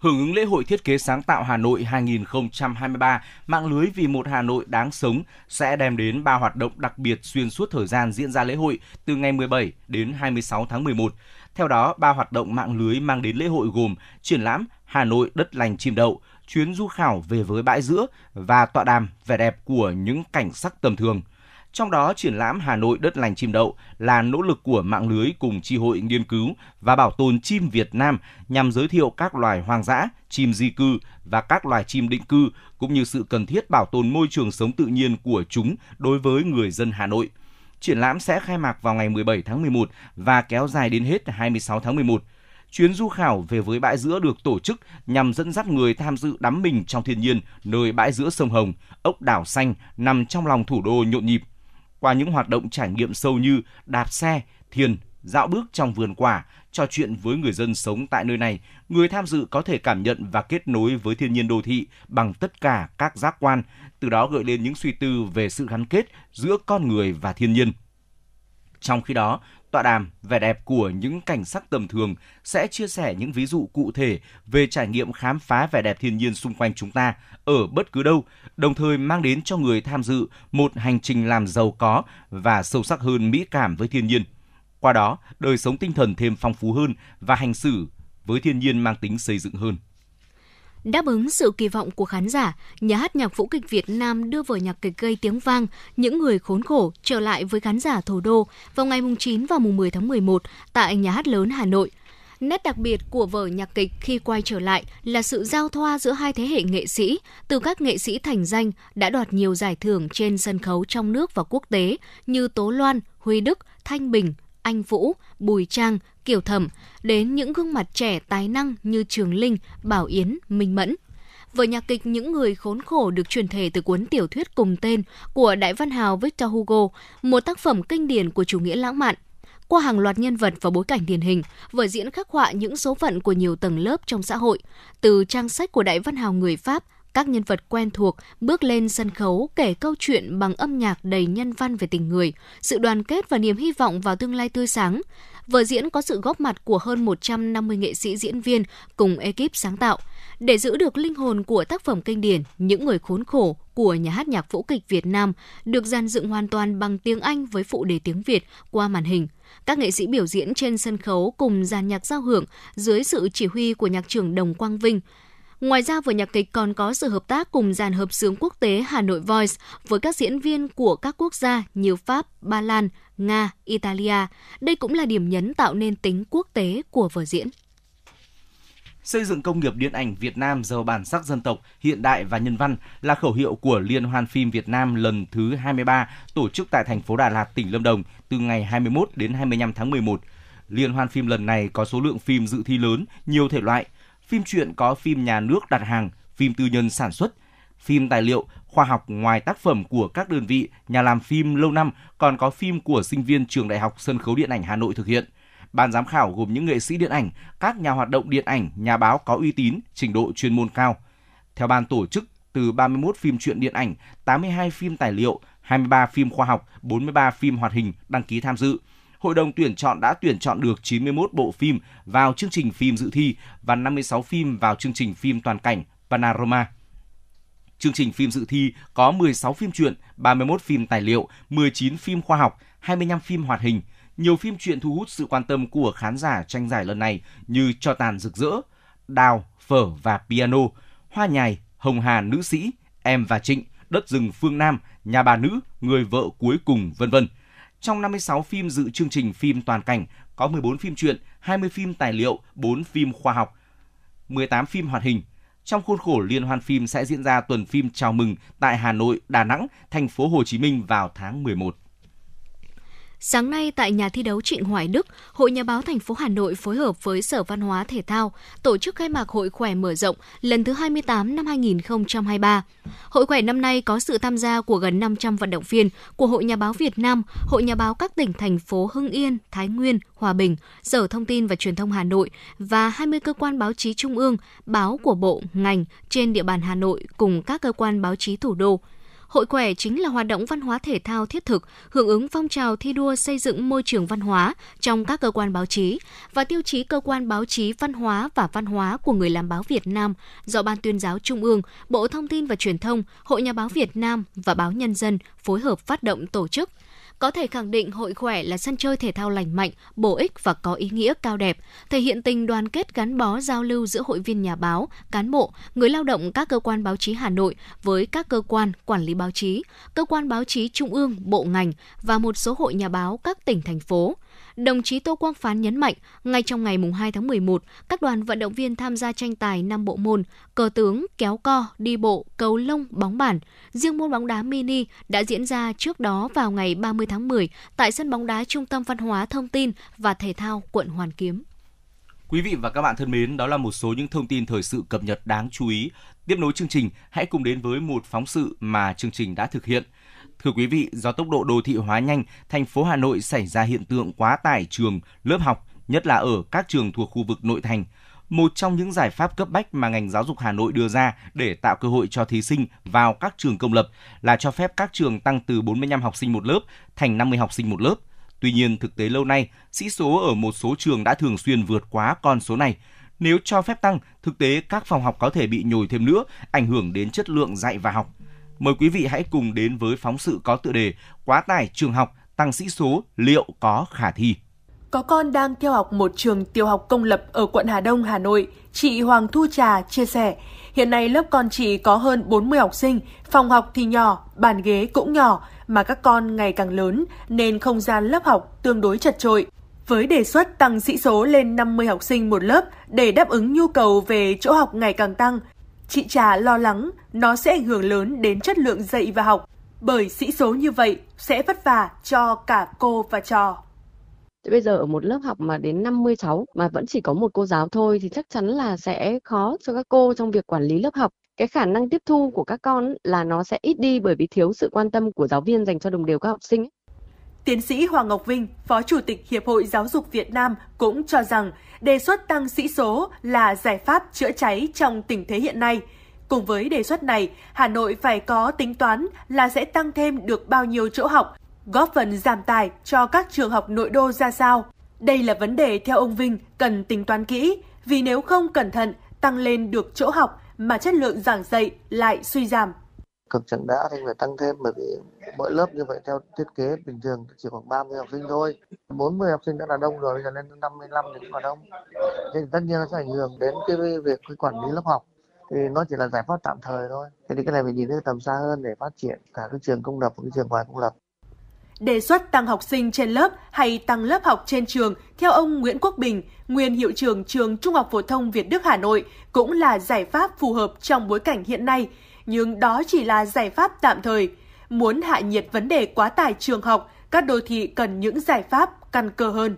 Hưởng ứng lễ hội thiết kế sáng tạo Hà Nội 2023, mạng lưới vì một Hà Nội đáng sống sẽ đem đến ba hoạt động đặc biệt xuyên suốt thời gian diễn ra lễ hội từ ngày 17 đến 26 tháng 11. Theo đó, ba hoạt động mạng lưới mang đến lễ hội gồm triển lãm Hà Nội đất lành chim đậu, chuyến du khảo về với bãi giữa và tọa đàm vẻ đẹp của những cảnh sắc tầm thường. Trong đó, triển lãm Hà Nội đất lành chim đậu là nỗ lực của mạng lưới cùng tri hội nghiên cứu và bảo tồn chim Việt Nam nhằm giới thiệu các loài hoang dã, chim di cư và các loài chim định cư cũng như sự cần thiết bảo tồn môi trường sống tự nhiên của chúng đối với người dân Hà Nội. Triển lãm sẽ khai mạc vào ngày 17 tháng 11 và kéo dài đến hết 26 tháng 11 chuyến du khảo về với bãi giữa được tổ chức nhằm dẫn dắt người tham dự đắm mình trong thiên nhiên nơi bãi giữa sông Hồng, ốc đảo xanh nằm trong lòng thủ đô nhộn nhịp qua những hoạt động trải nghiệm sâu như đạp xe, thiền, dạo bước trong vườn quả, trò chuyện với người dân sống tại nơi này, người tham dự có thể cảm nhận và kết nối với thiên nhiên đô thị bằng tất cả các giác quan, từ đó gợi lên những suy tư về sự gắn kết giữa con người và thiên nhiên. Trong khi đó, tọa đàm vẻ đẹp của những cảnh sắc tầm thường sẽ chia sẻ những ví dụ cụ thể về trải nghiệm khám phá vẻ đẹp thiên nhiên xung quanh chúng ta ở bất cứ đâu, đồng thời mang đến cho người tham dự một hành trình làm giàu có và sâu sắc hơn mỹ cảm với thiên nhiên. Qua đó, đời sống tinh thần thêm phong phú hơn và hành xử với thiên nhiên mang tính xây dựng hơn. Đáp ứng sự kỳ vọng của khán giả, nhà hát nhạc vũ kịch Việt Nam đưa vở nhạc kịch gây tiếng vang Những người khốn khổ trở lại với khán giả thủ đô vào ngày 9 và 10 tháng 11 tại nhà hát lớn Hà Nội. Nét đặc biệt của vở nhạc kịch khi quay trở lại là sự giao thoa giữa hai thế hệ nghệ sĩ, từ các nghệ sĩ thành danh đã đoạt nhiều giải thưởng trên sân khấu trong nước và quốc tế như Tố Loan, Huy Đức, Thanh Bình, anh Vũ, Bùi Trang, Kiều Thẩm, đến những gương mặt trẻ tài năng như Trường Linh, Bảo Yến, Minh Mẫn. Vở nhạc kịch Những người khốn khổ được truyền thể từ cuốn tiểu thuyết cùng tên của đại văn hào Victor Hugo, một tác phẩm kinh điển của chủ nghĩa lãng mạn qua hàng loạt nhân vật và bối cảnh điển hình, vở diễn khắc họa những số phận của nhiều tầng lớp trong xã hội, từ trang sách của đại văn hào người Pháp, các nhân vật quen thuộc bước lên sân khấu kể câu chuyện bằng âm nhạc đầy nhân văn về tình người, sự đoàn kết và niềm hy vọng vào tương lai tươi sáng. Vở diễn có sự góp mặt của hơn 150 nghệ sĩ diễn viên cùng ekip sáng tạo. Để giữ được linh hồn của tác phẩm kinh điển Những người khốn khổ của nhà hát nhạc vũ kịch Việt Nam được dàn dựng hoàn toàn bằng tiếng Anh với phụ đề tiếng Việt qua màn hình. Các nghệ sĩ biểu diễn trên sân khấu cùng dàn nhạc giao hưởng dưới sự chỉ huy của nhạc trưởng Đồng Quang Vinh. Ngoài ra, vở nhạc kịch còn có sự hợp tác cùng dàn hợp xướng quốc tế Hà Nội Voice với các diễn viên của các quốc gia như Pháp, Ba Lan, Nga, Italia. Đây cũng là điểm nhấn tạo nên tính quốc tế của vở diễn. Xây dựng công nghiệp điện ảnh Việt Nam giàu bản sắc dân tộc, hiện đại và nhân văn là khẩu hiệu của Liên hoan phim Việt Nam lần thứ 23 tổ chức tại thành phố Đà Lạt, tỉnh Lâm Đồng từ ngày 21 đến 25 tháng 11. Liên hoan phim lần này có số lượng phim dự thi lớn, nhiều thể loại. Phim truyện có phim nhà nước đặt hàng, phim tư nhân sản xuất, phim tài liệu, khoa học ngoài tác phẩm của các đơn vị, nhà làm phim lâu năm còn có phim của sinh viên trường Đại học Sân khấu Điện ảnh Hà Nội thực hiện – Ban giám khảo gồm những nghệ sĩ điện ảnh, các nhà hoạt động điện ảnh, nhà báo có uy tín, trình độ chuyên môn cao. Theo ban tổ chức, từ 31 phim truyện điện ảnh, 82 phim tài liệu, 23 phim khoa học, 43 phim hoạt hình đăng ký tham dự. Hội đồng tuyển chọn đã tuyển chọn được 91 bộ phim vào chương trình phim dự thi và 56 phim vào chương trình phim toàn cảnh Panorama. Chương trình phim dự thi có 16 phim truyện, 31 phim tài liệu, 19 phim khoa học, 25 phim hoạt hình, nhiều phim truyện thu hút sự quan tâm của khán giả tranh giải lần này như Cho tàn rực rỡ, Đào, Phở và Piano, Hoa nhài, Hồng Hà nữ sĩ, Em và Trịnh, Đất rừng phương Nam, Nhà bà nữ, Người vợ cuối cùng, vân vân. Trong 56 phim dự chương trình phim toàn cảnh, có 14 phim truyện, 20 phim tài liệu, 4 phim khoa học, 18 phim hoạt hình. Trong khuôn khổ liên hoan phim sẽ diễn ra tuần phim chào mừng tại Hà Nội, Đà Nẵng, thành phố Hồ Chí Minh vào tháng 11. Sáng nay tại nhà thi đấu Trịnh Hoài Đức, Hội Nhà báo thành phố Hà Nội phối hợp với Sở Văn hóa Thể thao tổ chức khai mạc Hội khỏe mở rộng lần thứ 28 năm 2023. Hội khỏe năm nay có sự tham gia của gần 500 vận động viên của Hội Nhà báo Việt Nam, Hội Nhà báo các tỉnh thành phố Hưng Yên, Thái Nguyên, Hòa Bình, Sở Thông tin và Truyền thông Hà Nội và 20 cơ quan báo chí trung ương, báo của bộ, ngành trên địa bàn Hà Nội cùng các cơ quan báo chí thủ đô. Hội khỏe chính là hoạt động văn hóa thể thao thiết thực, hưởng ứng phong trào thi đua xây dựng môi trường văn hóa trong các cơ quan báo chí và tiêu chí cơ quan báo chí văn hóa và văn hóa của người làm báo Việt Nam do Ban tuyên giáo Trung ương, Bộ Thông tin và Truyền thông, Hội Nhà báo Việt Nam và Báo Nhân dân phối hợp phát động tổ chức – có thể khẳng định hội khỏe là sân chơi thể thao lành mạnh, bổ ích và có ý nghĩa cao đẹp, thể hiện tình đoàn kết gắn bó giao lưu giữa hội viên nhà báo, cán bộ, người lao động các cơ quan báo chí Hà Nội với các cơ quan quản lý báo chí, cơ quan báo chí trung ương, bộ ngành và một số hội nhà báo các tỉnh thành phố. Đồng chí Tô Quang Phán nhấn mạnh, ngay trong ngày 2 tháng 11, các đoàn vận động viên tham gia tranh tài 5 bộ môn, cờ tướng, kéo co, đi bộ, cầu lông, bóng bàn. Riêng môn bóng đá mini đã diễn ra trước đó vào ngày 30 tháng 10 tại sân bóng đá Trung tâm Văn hóa Thông tin và Thể thao quận Hoàn Kiếm. Quý vị và các bạn thân mến, đó là một số những thông tin thời sự cập nhật đáng chú ý. Tiếp nối chương trình, hãy cùng đến với một phóng sự mà chương trình đã thực hiện – Thưa quý vị, do tốc độ đô thị hóa nhanh, thành phố Hà Nội xảy ra hiện tượng quá tải trường, lớp học, nhất là ở các trường thuộc khu vực nội thành. Một trong những giải pháp cấp bách mà ngành giáo dục Hà Nội đưa ra để tạo cơ hội cho thí sinh vào các trường công lập là cho phép các trường tăng từ 45 học sinh một lớp thành 50 học sinh một lớp. Tuy nhiên, thực tế lâu nay, sĩ số ở một số trường đã thường xuyên vượt quá con số này. Nếu cho phép tăng, thực tế các phòng học có thể bị nhồi thêm nữa, ảnh hưởng đến chất lượng dạy và học. Mời quý vị hãy cùng đến với phóng sự có tựa đề Quá tải trường học, tăng sĩ số liệu có khả thi. Có con đang theo học một trường tiểu học công lập ở quận Hà Đông, Hà Nội. Chị Hoàng Thu Trà chia sẻ, hiện nay lớp con chị có hơn 40 học sinh, phòng học thì nhỏ, bàn ghế cũng nhỏ, mà các con ngày càng lớn nên không gian lớp học tương đối chật trội. Với đề xuất tăng sĩ số lên 50 học sinh một lớp để đáp ứng nhu cầu về chỗ học ngày càng tăng, chị Trà lo lắng nó sẽ ảnh hưởng lớn đến chất lượng dạy và học, bởi sĩ số như vậy sẽ vất vả cho cả cô và trò. Bây giờ ở một lớp học mà đến 50 cháu mà vẫn chỉ có một cô giáo thôi thì chắc chắn là sẽ khó cho các cô trong việc quản lý lớp học. Cái khả năng tiếp thu của các con là nó sẽ ít đi bởi vì thiếu sự quan tâm của giáo viên dành cho đồng đều các học sinh. Tiến sĩ Hoàng Ngọc Vinh, Phó Chủ tịch Hiệp hội Giáo dục Việt Nam cũng cho rằng đề xuất tăng sĩ số là giải pháp chữa cháy trong tình thế hiện nay. Cùng với đề xuất này, Hà Nội phải có tính toán là sẽ tăng thêm được bao nhiêu chỗ học góp phần giảm tài cho các trường học nội đô ra sao. Đây là vấn đề theo ông Vinh cần tính toán kỹ, vì nếu không cẩn thận tăng lên được chỗ học mà chất lượng giảng dạy lại suy giảm. Cực chẳng đã thì phải tăng thêm bởi vì mỗi lớp như vậy theo thiết kế bình thường chỉ khoảng 30 học sinh thôi. 40 học sinh đã là đông rồi, bây giờ lên 55 thì cũng là đông. Thì tất nhiên nó sẽ ảnh hưởng đến cái việc cái quản lý lớp học thì nó chỉ là giải pháp tạm thời thôi. Thế thì cái này phải nhìn thấy tầm xa hơn để phát triển cả cái trường công lập và cái trường ngoài công lập. Đề xuất tăng học sinh trên lớp hay tăng lớp học trên trường, theo ông Nguyễn Quốc Bình, nguyên hiệu trưởng trường Trung học phổ thông Việt Đức Hà Nội, cũng là giải pháp phù hợp trong bối cảnh hiện nay, nhưng đó chỉ là giải pháp tạm thời. Muốn hạ nhiệt vấn đề quá tải trường học, các đô thị cần những giải pháp căn cơ hơn.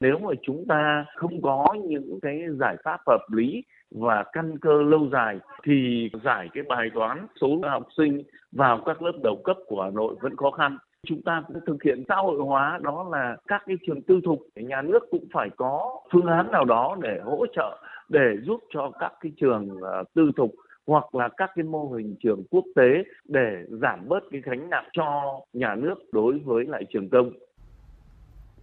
Nếu mà chúng ta không có những cái giải pháp hợp lý và căn cơ lâu dài thì giải cái bài toán số học sinh vào các lớp đầu cấp của Hà Nội vẫn khó khăn chúng ta cũng thực hiện xã hội hóa đó là các cái trường tư thục nhà nước cũng phải có phương án nào đó để hỗ trợ để giúp cho các cái trường ờ, tư thục hoặc là các cái mô hình trường quốc tế để giảm bớt cái gánh nặng cho nhà nước đối với lại trường công.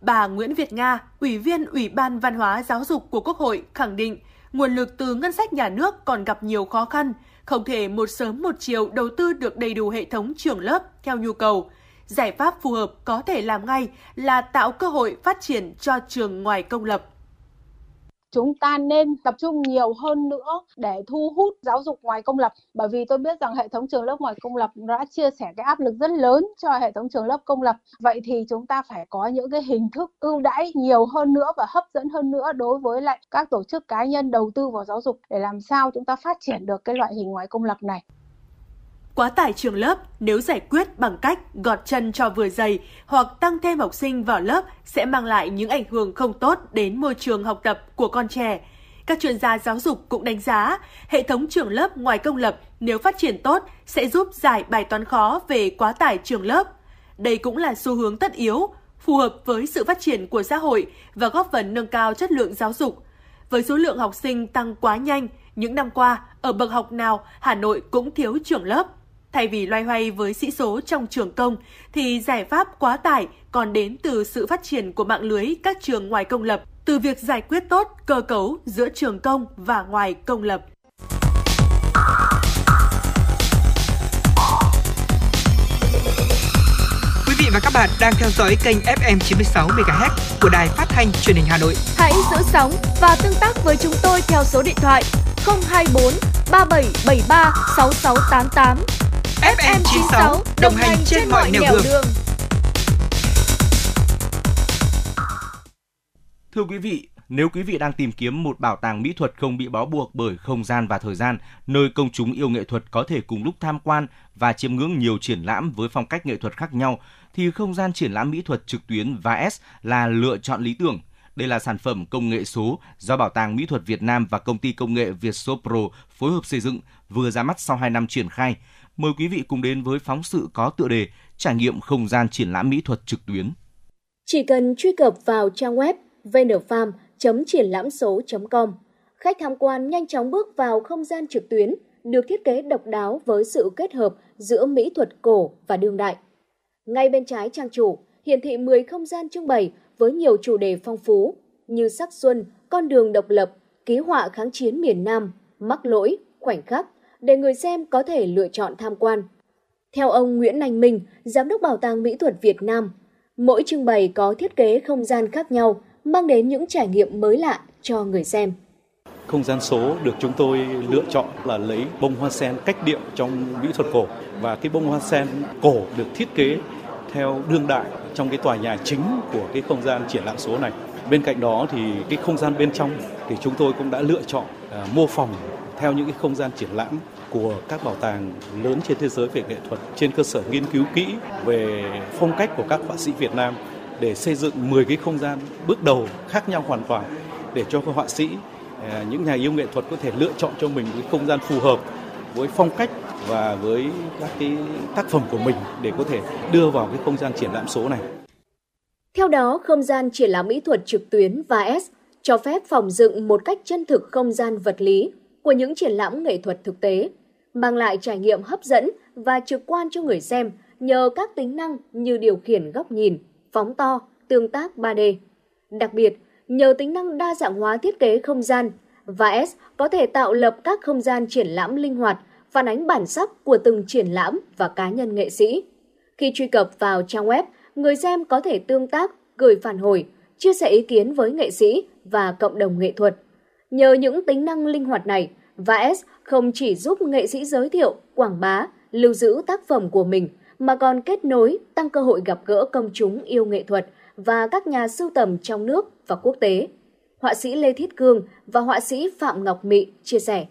Bà Nguyễn Việt Nga, Ủy viên Ủy ban Văn hóa Giáo dục của Quốc hội khẳng định nguồn lực từ ngân sách nhà nước còn gặp nhiều khó khăn, không thể một sớm một chiều đầu tư được đầy đủ hệ thống trường lớp theo nhu cầu – giải pháp phù hợp có thể làm ngay là tạo cơ hội phát triển cho trường ngoài công lập chúng ta nên tập trung nhiều hơn nữa để thu hút giáo dục ngoài công lập. Bởi vì tôi biết rằng hệ thống trường lớp ngoài công lập đã chia sẻ cái áp lực rất lớn cho hệ thống trường lớp công lập. Vậy thì chúng ta phải có những cái hình thức ưu đãi nhiều hơn nữa và hấp dẫn hơn nữa đối với lại các tổ chức cá nhân đầu tư vào giáo dục để làm sao chúng ta phát triển được cái loại hình ngoài công lập này. Quá tải trường lớp nếu giải quyết bằng cách gọt chân cho vừa dày hoặc tăng thêm học sinh vào lớp sẽ mang lại những ảnh hưởng không tốt đến môi trường học tập của con trẻ. Các chuyên gia giáo dục cũng đánh giá, hệ thống trường lớp ngoài công lập nếu phát triển tốt sẽ giúp giải bài toán khó về quá tải trường lớp. Đây cũng là xu hướng tất yếu, phù hợp với sự phát triển của xã hội và góp phần nâng cao chất lượng giáo dục. Với số lượng học sinh tăng quá nhanh, những năm qua, ở bậc học nào Hà Nội cũng thiếu trường lớp. Thay vì loay hoay với sĩ số trong trường công, thì giải pháp quá tải còn đến từ sự phát triển của mạng lưới các trường ngoài công lập, từ việc giải quyết tốt cơ cấu giữa trường công và ngoài công lập. Quý vị và các bạn đang theo dõi kênh FM 96 MHz của đài phát thanh truyền hình Hà Nội. Hãy giữ sóng và tương tác với chúng tôi theo số điện thoại 024 3773 6688. FM 96 đồng hành trên mọi nẻo đường. đường. Thưa quý vị, nếu quý vị đang tìm kiếm một bảo tàng mỹ thuật không bị bó buộc bởi không gian và thời gian, nơi công chúng yêu nghệ thuật có thể cùng lúc tham quan và chiêm ngưỡng nhiều triển lãm với phong cách nghệ thuật khác nhau, thì không gian triển lãm mỹ thuật trực tuyến VAS là lựa chọn lý tưởng. Đây là sản phẩm công nghệ số do Bảo tàng Mỹ thuật Việt Nam và công ty công nghệ Vietsopro phối hợp xây dựng, vừa ra mắt sau 2 năm triển khai. Mời quý vị cùng đến với phóng sự có tựa đề Trải nghiệm không gian triển lãm mỹ thuật trực tuyến. Chỉ cần truy cập vào trang web vnfarm.triển lãm số.com, khách tham quan nhanh chóng bước vào không gian trực tuyến được thiết kế độc đáo với sự kết hợp giữa mỹ thuật cổ và đương đại. Ngay bên trái trang chủ, hiển thị 10 không gian trưng bày với nhiều chủ đề phong phú như sắc xuân, con đường độc lập, ký họa kháng chiến miền Nam, mắc lỗi, khoảnh khắc, để người xem có thể lựa chọn tham quan. Theo ông Nguyễn Anh Minh, Giám đốc Bảo tàng Mỹ thuật Việt Nam, Mỗi trưng bày có thiết kế không gian khác nhau, mang đến những trải nghiệm mới lạ cho người xem. Không gian số được chúng tôi lựa chọn là lấy bông hoa sen cách điệu trong mỹ thuật cổ và cái bông hoa sen cổ được thiết kế theo đương đại trong cái tòa nhà chính của cái không gian triển lãm số này. Bên cạnh đó thì cái không gian bên trong thì chúng tôi cũng đã lựa chọn à, mô phỏng theo những cái không gian triển lãm của các bảo tàng lớn trên thế giới về nghệ thuật trên cơ sở nghiên cứu kỹ về phong cách của các họa sĩ Việt Nam để xây dựng 10 cái không gian bước đầu khác nhau hoàn toàn để cho các họa sĩ à, những nhà yêu nghệ thuật có thể lựa chọn cho mình cái không gian phù hợp với phong cách và với các cái tác phẩm của mình để có thể đưa vào cái không gian triển lãm số này. Theo đó, không gian triển lãm mỹ thuật trực tuyến VAS cho phép phòng dựng một cách chân thực không gian vật lý của những triển lãm nghệ thuật thực tế, mang lại trải nghiệm hấp dẫn và trực quan cho người xem nhờ các tính năng như điều khiển góc nhìn, phóng to, tương tác 3D. Đặc biệt, nhờ tính năng đa dạng hóa thiết kế không gian, VAS có thể tạo lập các không gian triển lãm linh hoạt, phản ánh bản sắc của từng triển lãm và cá nhân nghệ sĩ. Khi truy cập vào trang web, người xem có thể tương tác, gửi phản hồi, chia sẻ ý kiến với nghệ sĩ và cộng đồng nghệ thuật. Nhờ những tính năng linh hoạt này, VAS không chỉ giúp nghệ sĩ giới thiệu, quảng bá, lưu giữ tác phẩm của mình, mà còn kết nối, tăng cơ hội gặp gỡ công chúng yêu nghệ thuật và các nhà sưu tầm trong nước và quốc tế. Họa sĩ Lê Thiết Cương và họa sĩ Phạm Ngọc Mị chia sẻ.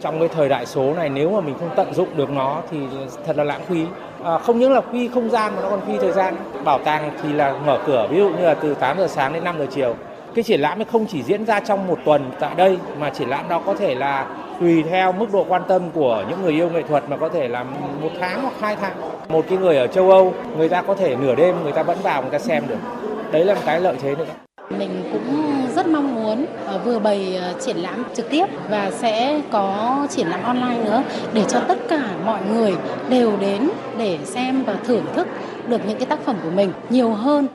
Trong cái thời đại số này nếu mà mình không tận dụng được nó thì thật là lãng phí. À, không những là phi không gian mà nó còn phi thời gian. Bảo tàng thì là mở cửa ví dụ như là từ 8 giờ sáng đến 5 giờ chiều. Cái triển lãm ấy không chỉ diễn ra trong một tuần tại đây mà triển lãm đó có thể là tùy theo mức độ quan tâm của những người yêu nghệ thuật mà có thể là một tháng hoặc hai tháng. Một cái người ở châu Âu, người ta có thể nửa đêm người ta vẫn vào người ta xem được. Đấy là một cái lợi thế nữa. Mình cũng rất mong muốn ờ, vừa bày ờ, triển lãm trực tiếp và sẽ có triển lãm online nữa để cho tất cả mọi người đều đến để xem và thưởng thức được những cái tác phẩm của mình nhiều hơn.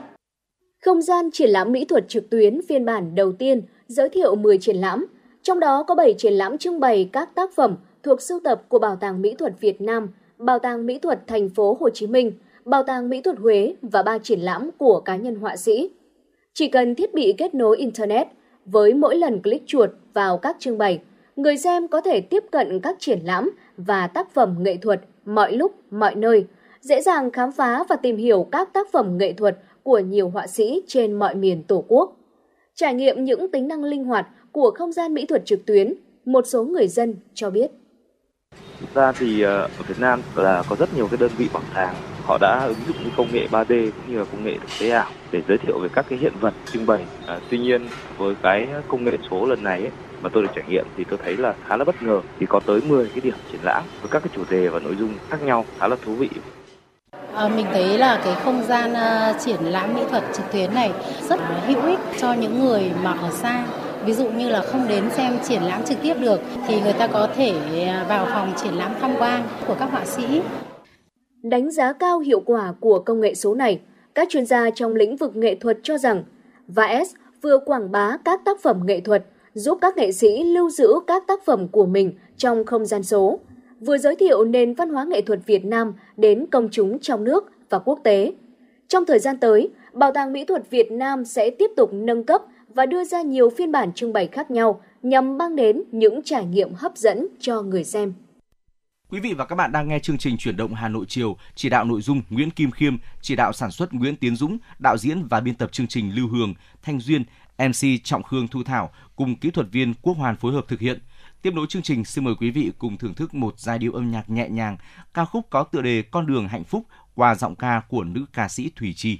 Không gian triển lãm mỹ thuật trực tuyến phiên bản đầu tiên giới thiệu 10 triển lãm, trong đó có 7 triển lãm trưng bày các tác phẩm thuộc sưu tập của Bảo tàng Mỹ thuật Việt Nam, Bảo tàng Mỹ thuật Thành phố Hồ Chí Minh, Bảo tàng Mỹ thuật Huế và ba triển lãm của cá nhân họa sĩ. Chỉ cần thiết bị kết nối Internet, với mỗi lần click chuột vào các trưng bày, người xem có thể tiếp cận các triển lãm và tác phẩm nghệ thuật mọi lúc, mọi nơi, dễ dàng khám phá và tìm hiểu các tác phẩm nghệ thuật của nhiều họa sĩ trên mọi miền Tổ quốc. Trải nghiệm những tính năng linh hoạt của không gian mỹ thuật trực tuyến, một số người dân cho biết. Thực ra thì ờ, ở Việt Nam là có rất nhiều cái đơn vị bảo tàng họ đã ứng dụng những công nghệ 3D cũng như là công nghệ thực tế ảo để giới thiệu về các cái hiện vật trưng bày. À, tuy nhiên với cái công nghệ số lần này ấy, mà tôi được trải nghiệm thì tôi thấy là khá là bất ngờ Vì có tới 10 cái điểm triển lãm với các cái chủ đề và nội dung khác nhau khá là thú vị. Ờ, mình thấy là cái không gian ờ, triển lãm mỹ thuật trực tuyến này rất là hữu ích cho những người mà ở xa. Ví dụ như là không đến xem triển lãm trực tiếp được thì người ta có thể ờ, vào phòng triển lãm tham quan của các họa sĩ. Đánh giá cao hiệu quả của công nghệ số này, các chuyên gia trong lĩnh vực nghệ thuật cho rằng VAS vừa quảng bá các tác phẩm nghệ thuật, giúp các nghệ sĩ lưu giữ các tác phẩm của mình trong không gian số, vừa giới thiệu nền văn hóa nghệ thuật Việt Nam đến công chúng trong nước và quốc tế. Trong thời gian tới, Bảo tàng Mỹ thuật Việt Nam sẽ tiếp tục nâng cấp và đưa ra nhiều phiên bản trưng bày khác nhau nhằm mang đến những trải nghiệm hấp dẫn cho người xem. Quý vị và các bạn đang nghe chương trình chuyển động Hà Nội chiều, chỉ đạo nội dung Nguyễn Kim Khiêm, chỉ đạo sản xuất Nguyễn Tiến Dũng, đạo diễn và biên tập chương trình Lưu Hương, Thanh Duyên, MC Trọng Khương Thu Thảo cùng kỹ thuật viên Quốc Hoàn phối hợp thực hiện. Tiếp nối chương trình, xin mời quý vị cùng thưởng thức một giai điệu âm nhạc nhẹ nhàng, ca khúc có tựa đề Con đường hạnh phúc qua giọng ca của nữ ca sĩ Thủy Chi.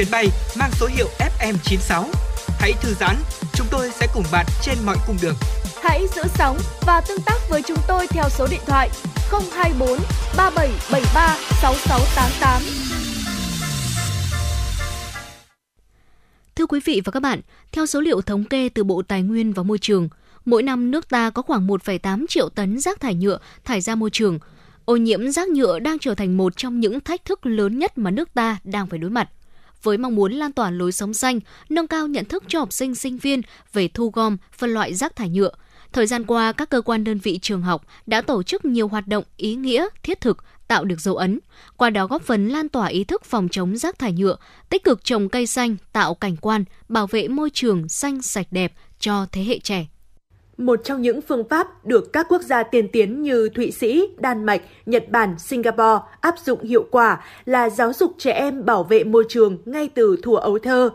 Chuyến bay mang số hiệu FM96. Hãy thư giãn, chúng tôi sẽ cùng bạn trên mọi cung đường. Hãy giữ sóng và tương tác với chúng tôi theo số điện thoại 024 3773 6688. Thưa quý vị và các bạn, theo số liệu thống kê từ Bộ Tài nguyên và Môi trường, mỗi năm nước ta có khoảng 1,8 triệu tấn rác thải nhựa thải ra môi trường. Ô nhiễm rác nhựa đang trở thành một trong những thách thức lớn nhất mà nước ta đang phải đối mặt với mong muốn lan tỏa lối sống xanh, nâng cao nhận thức cho học sinh sinh viên về thu gom, phân loại rác thải nhựa. Thời gian qua, các cơ quan đơn vị trường học đã tổ chức nhiều hoạt động ý nghĩa, thiết thực, tạo được dấu ấn, qua đó góp phần lan tỏa ý thức phòng chống rác thải nhựa, tích cực trồng cây xanh, tạo cảnh quan, bảo vệ môi trường xanh sạch đẹp cho thế hệ trẻ. Một trong những phương pháp được các quốc gia tiên tiến như Thụy Sĩ, Đan Mạch, Nhật Bản, Singapore áp dụng hiệu quả là giáo dục trẻ em bảo vệ môi trường ngay từ thuở ấu thơ.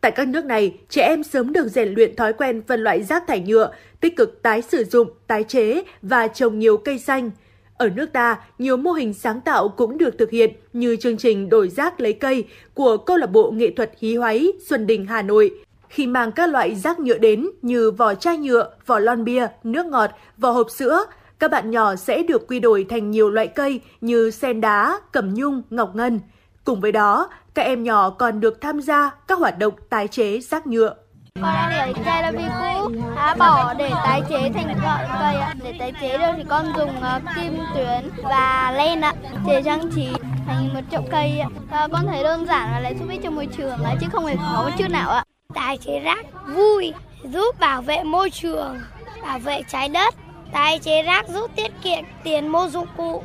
Tại các nước này, trẻ em sớm được rèn luyện thói quen phân loại rác thải nhựa, tích cực tái sử dụng, tái chế và trồng nhiều cây xanh. Ở nước ta, nhiều mô hình sáng tạo cũng được thực hiện như chương trình đổi rác lấy cây của câu lạc bộ nghệ thuật hí hoáy Xuân Đình Hà Nội khi mang các loại rác nhựa đến như vỏ chai nhựa, vỏ lon bia, nước ngọt, vỏ hộp sữa, các bạn nhỏ sẽ được quy đổi thành nhiều loại cây như sen đá, cẩm nhung, ngọc ngân. Cùng với đó, các em nhỏ còn được tham gia các hoạt động tái chế rác nhựa. Con đã để chai là vì cũ, đã bỏ để tái chế thành loại cây ạ. Để tái chế được thì con dùng ờ, kim tuyến và len ạ, để trang trí thành một chậu cây à, con thấy đơn giản và lại giúp ích cho môi trường ạ, chứ không hề khó một chút nào ạ. Tái chế rác vui, giúp bảo vệ môi trường, bảo vệ trái đất. Tái chế rác giúp tiết kiệm tiền mua dụng cụ.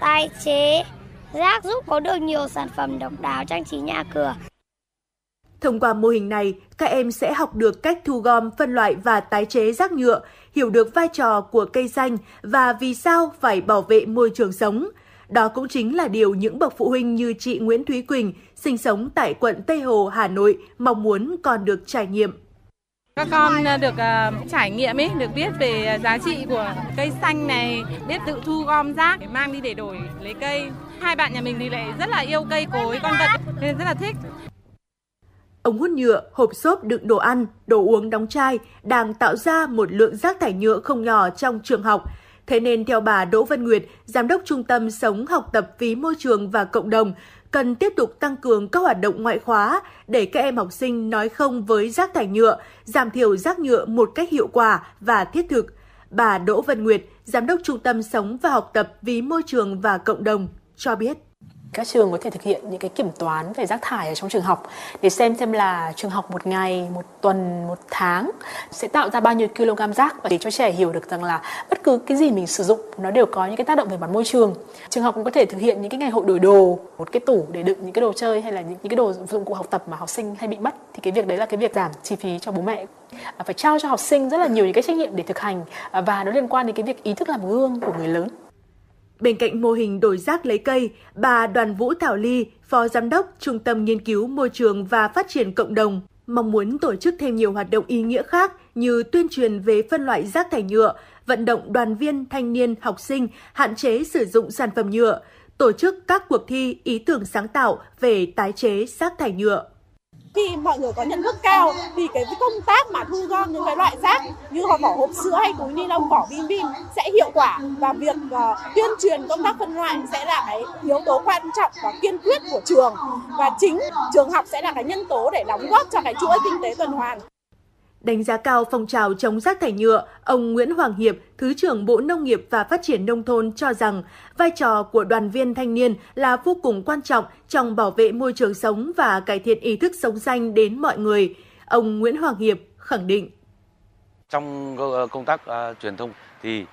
Tái chế rác giúp có được nhiều sản phẩm độc đáo trang trí nhà cửa. Thông qua mô hình này, các em sẽ học được cách thu gom, phân loại và tái chế rác nhựa, hiểu được vai trò của cây xanh và vì sao phải bảo vệ môi trường sống. Đó cũng chính là điều những bậc phụ huynh như chị Nguyễn Thúy Quỳnh, sinh sống tại quận Tây Hồ, Hà Nội, mong muốn con được trải nghiệm. Các con được uh, trải nghiệm ấy, được biết về giá trị của cây xanh này, biết tự thu gom rác để mang đi để đổi lấy cây. Hai bạn nhà mình thì lại rất là yêu cây cối, con vật nên rất là thích. Ống hút nhựa, hộp xốp đựng đồ ăn, đồ uống đóng chai đang tạo ra một lượng rác thải nhựa không nhỏ trong trường học. Thế nên theo bà Đỗ Văn Nguyệt, Giám đốc Trung tâm Sống học tập vì môi trường và cộng đồng, cần tiếp tục tăng cường các hoạt động ngoại khóa để các em học sinh nói không với rác thải nhựa, giảm thiểu rác nhựa một cách hiệu quả và thiết thực. Bà Đỗ Văn Nguyệt, Giám đốc Trung tâm Sống và học tập vì môi trường và cộng đồng, cho biết các trường có thể thực hiện những cái kiểm toán về rác thải ở trong trường học để xem xem là trường học một ngày, một tuần, một tháng sẽ tạo ra bao nhiêu kg rác và để cho trẻ hiểu được rằng là bất cứ cái gì mình sử dụng nó đều có những cái tác động về mặt môi trường. Trường học cũng có thể thực hiện những cái ngày hội đổi đồ, một cái tủ để đựng những cái đồ chơi hay là những, những cái đồ dụng cụ học tập mà học sinh hay bị mất thì cái việc đấy là cái việc giảm chi phí cho bố mẹ à, phải trao cho học sinh rất là nhiều những cái trách nhiệm để thực hành à, và nó liên quan đến cái việc ý thức làm gương của người lớn. Bên cạnh mô hình đổi rác lấy cây, bà Đoàn Vũ Thảo Ly, Phó Giám đốc Trung tâm Nghiên cứu Môi trường và Phát triển Cộng đồng, mong muốn tổ chức thêm nhiều hoạt động ý nghĩa khác như tuyên truyền về phân loại rác thải nhựa, vận động đoàn viên, thanh niên, học sinh hạn chế sử dụng sản phẩm nhựa, tổ chức các cuộc thi ý tưởng sáng tạo về tái chế rác thải nhựa khi mọi người có nhận thức cao thì cái công tác mà thu gom những cái loại rác như vỏ hộp sữa hay túi ni lông vỏ bim bim sẽ hiệu quả và việc uh, tuyên truyền công tác phân loại sẽ là cái yếu tố quan trọng và kiên quyết của trường và chính trường học sẽ là cái nhân tố để đóng góp cho cái chuỗi kinh tế tuần hoàn. Đánh giá cao phong trào chống rác thải nhựa, ông Nguyễn Hoàng Hiệp, Thứ trưởng Bộ Nông nghiệp và Phát triển Nông thôn cho rằng vai trò của đoàn viên thanh niên là vô cùng quan trọng trong bảo vệ môi trường sống và cải thiện ý thức sống xanh đến mọi người. Ông Nguyễn Hoàng Hiệp khẳng định. Trong ờ, công tác uh, truyền thông thì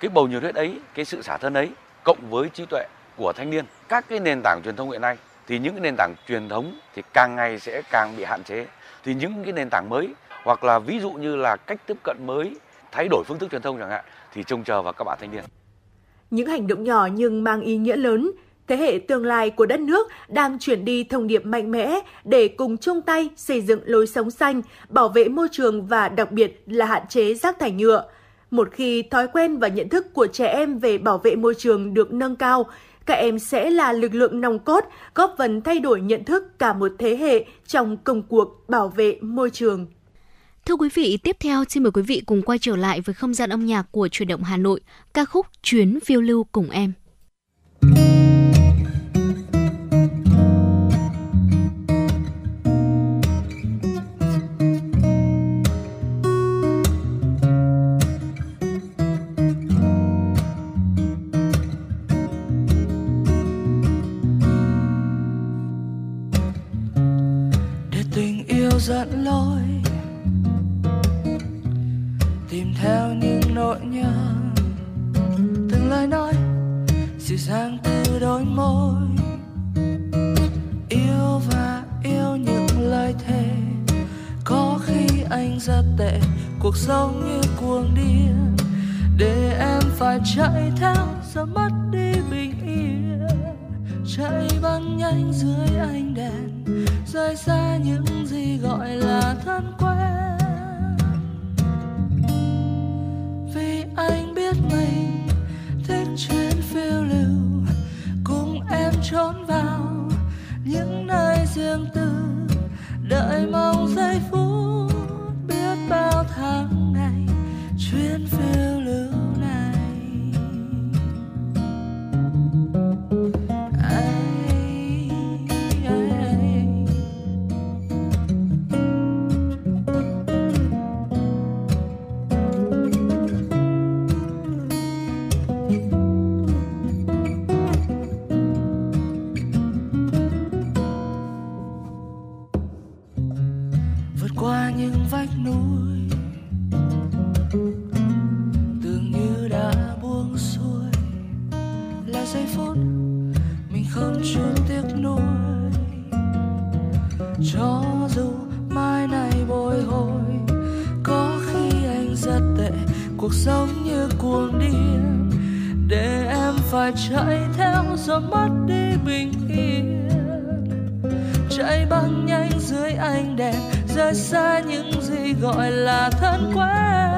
cái bầu nhiệt huyết ấy, cái sự xả thân ấy, cộng với trí tuệ của thanh niên, các cái nền tảng truyền thông hiện nay thì những cái nền tảng truyền thống thì càng ngày sẽ càng bị hạn chế. Thì những cái nền tảng mới hoặc là ví dụ như là cách tiếp cận mới thay đổi phương thức truyền thông chẳng hạn thì trông chờ vào các bạn thanh niên. Những hành động nhỏ nhưng mang ý nghĩa lớn, thế hệ tương lai của đất nước đang chuyển đi thông điệp mạnh mẽ để cùng chung tay xây dựng lối sống xanh, bảo vệ môi trường và đặc biệt là hạn chế rác thải nhựa. Một khi thói quen và nhận thức của trẻ em về bảo vệ môi trường được nâng cao, các em sẽ là lực lượng nòng cốt góp phần thay đổi nhận thức cả một thế hệ trong công cuộc bảo vệ môi trường. Thưa quý vị, tiếp theo xin mời quý vị cùng quay trở lại với không gian âm nhạc của truyền động Hà Nội, ca khúc Chuyến phiêu lưu cùng em. Dịu dàng từ đôi môi. Yêu và yêu những lời thề, có khi anh rất tệ, cuộc sống như cuồng điên. Để em phải chạy theo giờ mất đi bình yên. Chạy băng nhanh dưới ánh đèn, rời xa những gì gọi là thân quen. Vì anh biết mình thích chuyện phiêu lưu, cùng em trốn vào những nơi riêng tư. Đợi mong giây phút biết bao tháng ngày, chuyến phiêu cho dù mai này bồi hồi, có khi anh rất tệ, cuộc sống như cuồng điên. Để em phải chạy theo rồi mất đi bình yên. Chạy băng nhanh dưới ánh đèn, rời xa những gì gọi là thân quen.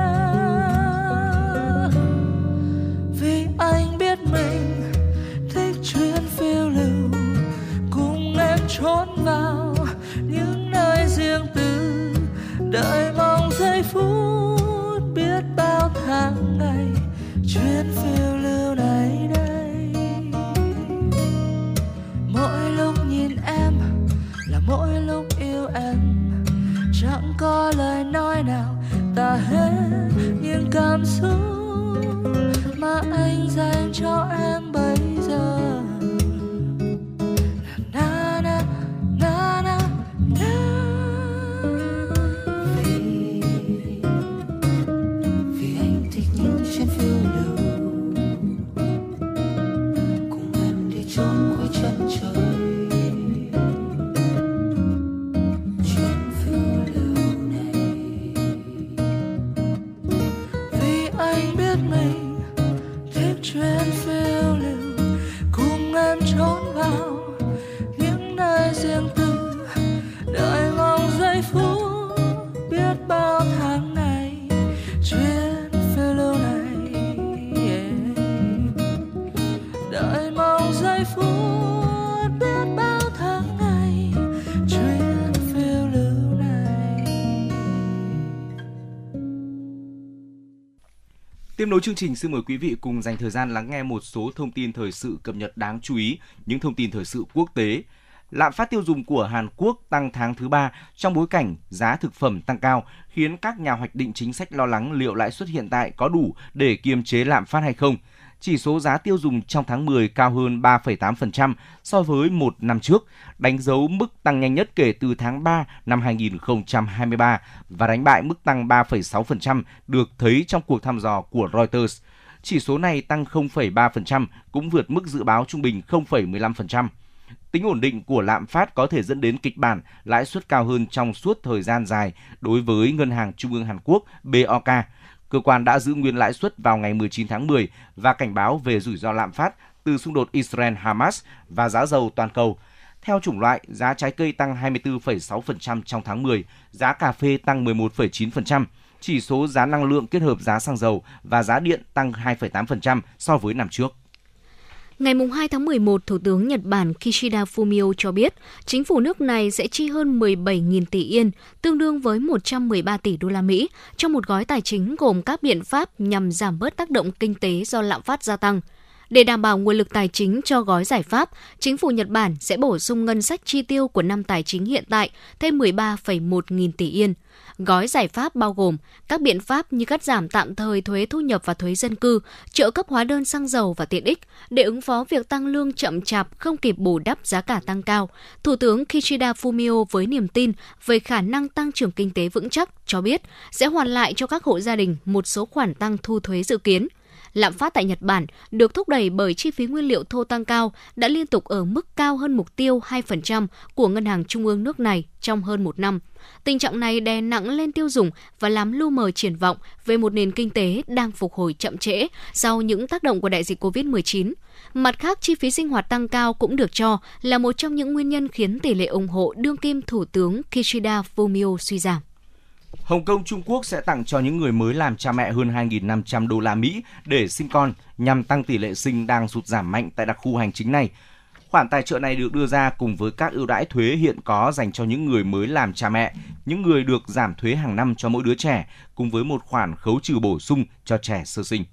Vì anh biết mình, thích chuyến phiêu lưu, cùng em trốn vào đợi mong giây phút biết bao tháng ngày chuyến phiêu lưu này đây. Mỗi lúc nhìn em là mỗi lúc yêu em, chẳng có lời nói nào ta hết những cảm xúc nối chương trình, xin mời quý vị cùng dành thời gian lắng nghe một số thông tin thời sự cập nhật đáng chú ý, những thông tin thời sự quốc tế. Lạm phát tiêu dùng của Hàn Quốc tăng tháng thứ ba trong bối cảnh giá thực phẩm tăng cao, khiến các nhà hoạch định chính sách lo lắng liệu lãi suất hiện tại có đủ để kiềm chế lạm phát hay không. Chỉ số giá tiêu dùng trong tháng 10 cao hơn 3,8% so với một năm trước, đánh dấu mức tăng nhanh nhất kể từ tháng 3 năm 2023 và đánh bại mức tăng 3,6% được thấy trong cuộc thăm dò của Reuters. Chỉ số này tăng 0,3% cũng vượt mức dự báo trung bình 0,15%. Tính ổn định của lạm phát có thể dẫn đến kịch bản lãi suất cao hơn trong suốt thời gian dài đối với Ngân hàng Trung ương Hàn Quốc BOK. Cơ quan đã giữ nguyên lãi suất vào ngày 19 tháng 10 và cảnh báo về rủi ro lạm phát từ xung đột Israel-Hamas và giá dầu toàn cầu. Theo chủng loại, giá trái cây tăng 24,6% trong tháng 10, giá cà phê tăng 11,9%, chỉ số giá năng lượng kết hợp giá xăng dầu và giá điện tăng 2,8% so với năm trước. Ngày 2 tháng 11, Thủ tướng Nhật Bản Kishida Fumio cho biết chính phủ nước này sẽ chi hơn 17.000 tỷ yên, tương đương với 113 tỷ đô la Mỹ, trong một gói tài chính gồm các biện pháp nhằm giảm bớt tác động kinh tế do lạm phát gia tăng. Để đảm bảo nguồn lực tài chính cho gói giải pháp, chính phủ Nhật Bản sẽ bổ sung ngân sách chi tiêu của năm tài chính hiện tại thêm 13,1 nghìn tỷ yên. Gói giải pháp bao gồm các biện pháp như cắt giảm tạm thời thuế thu nhập và thuế dân cư, trợ cấp hóa đơn xăng dầu và tiện ích để ứng phó việc tăng lương chậm chạp không kịp bù đắp giá cả tăng cao. Thủ tướng Kishida Fumio với niềm tin về khả năng tăng trưởng kinh tế vững chắc cho biết sẽ hoàn lại cho các hộ gia đình một số khoản tăng thu thuế dự kiến – Lạm phát tại Nhật Bản được thúc đẩy bởi chi phí nguyên liệu thô tăng cao đã liên tục ở mức cao hơn mục tiêu 2% của Ngân hàng Trung ương nước này trong hơn một năm. Tình trạng này đè nặng lên tiêu dùng và làm lu mờ triển vọng về một nền kinh tế đang phục hồi chậm trễ sau những tác động của đại dịch COVID-19. Mặt khác, chi phí sinh hoạt tăng cao cũng được cho là một trong những nguyên nhân khiến tỷ lệ ủng hộ đương kim Thủ tướng Kishida Fumio suy giảm. Hồng Kông Trung Quốc sẽ tặng cho những người mới làm cha mẹ hơn 2.500 đô la Mỹ để sinh con nhằm tăng tỷ lệ sinh đang sụt giảm mạnh tại đặc khu hành chính này. Khoản tài trợ này được đưa ra cùng với các ưu đãi thuế hiện có dành cho những người mới làm cha mẹ, những người được giảm thuế hàng năm cho mỗi đứa trẻ, cùng với một khoản khấu trừ bổ sung cho trẻ sơ sinh.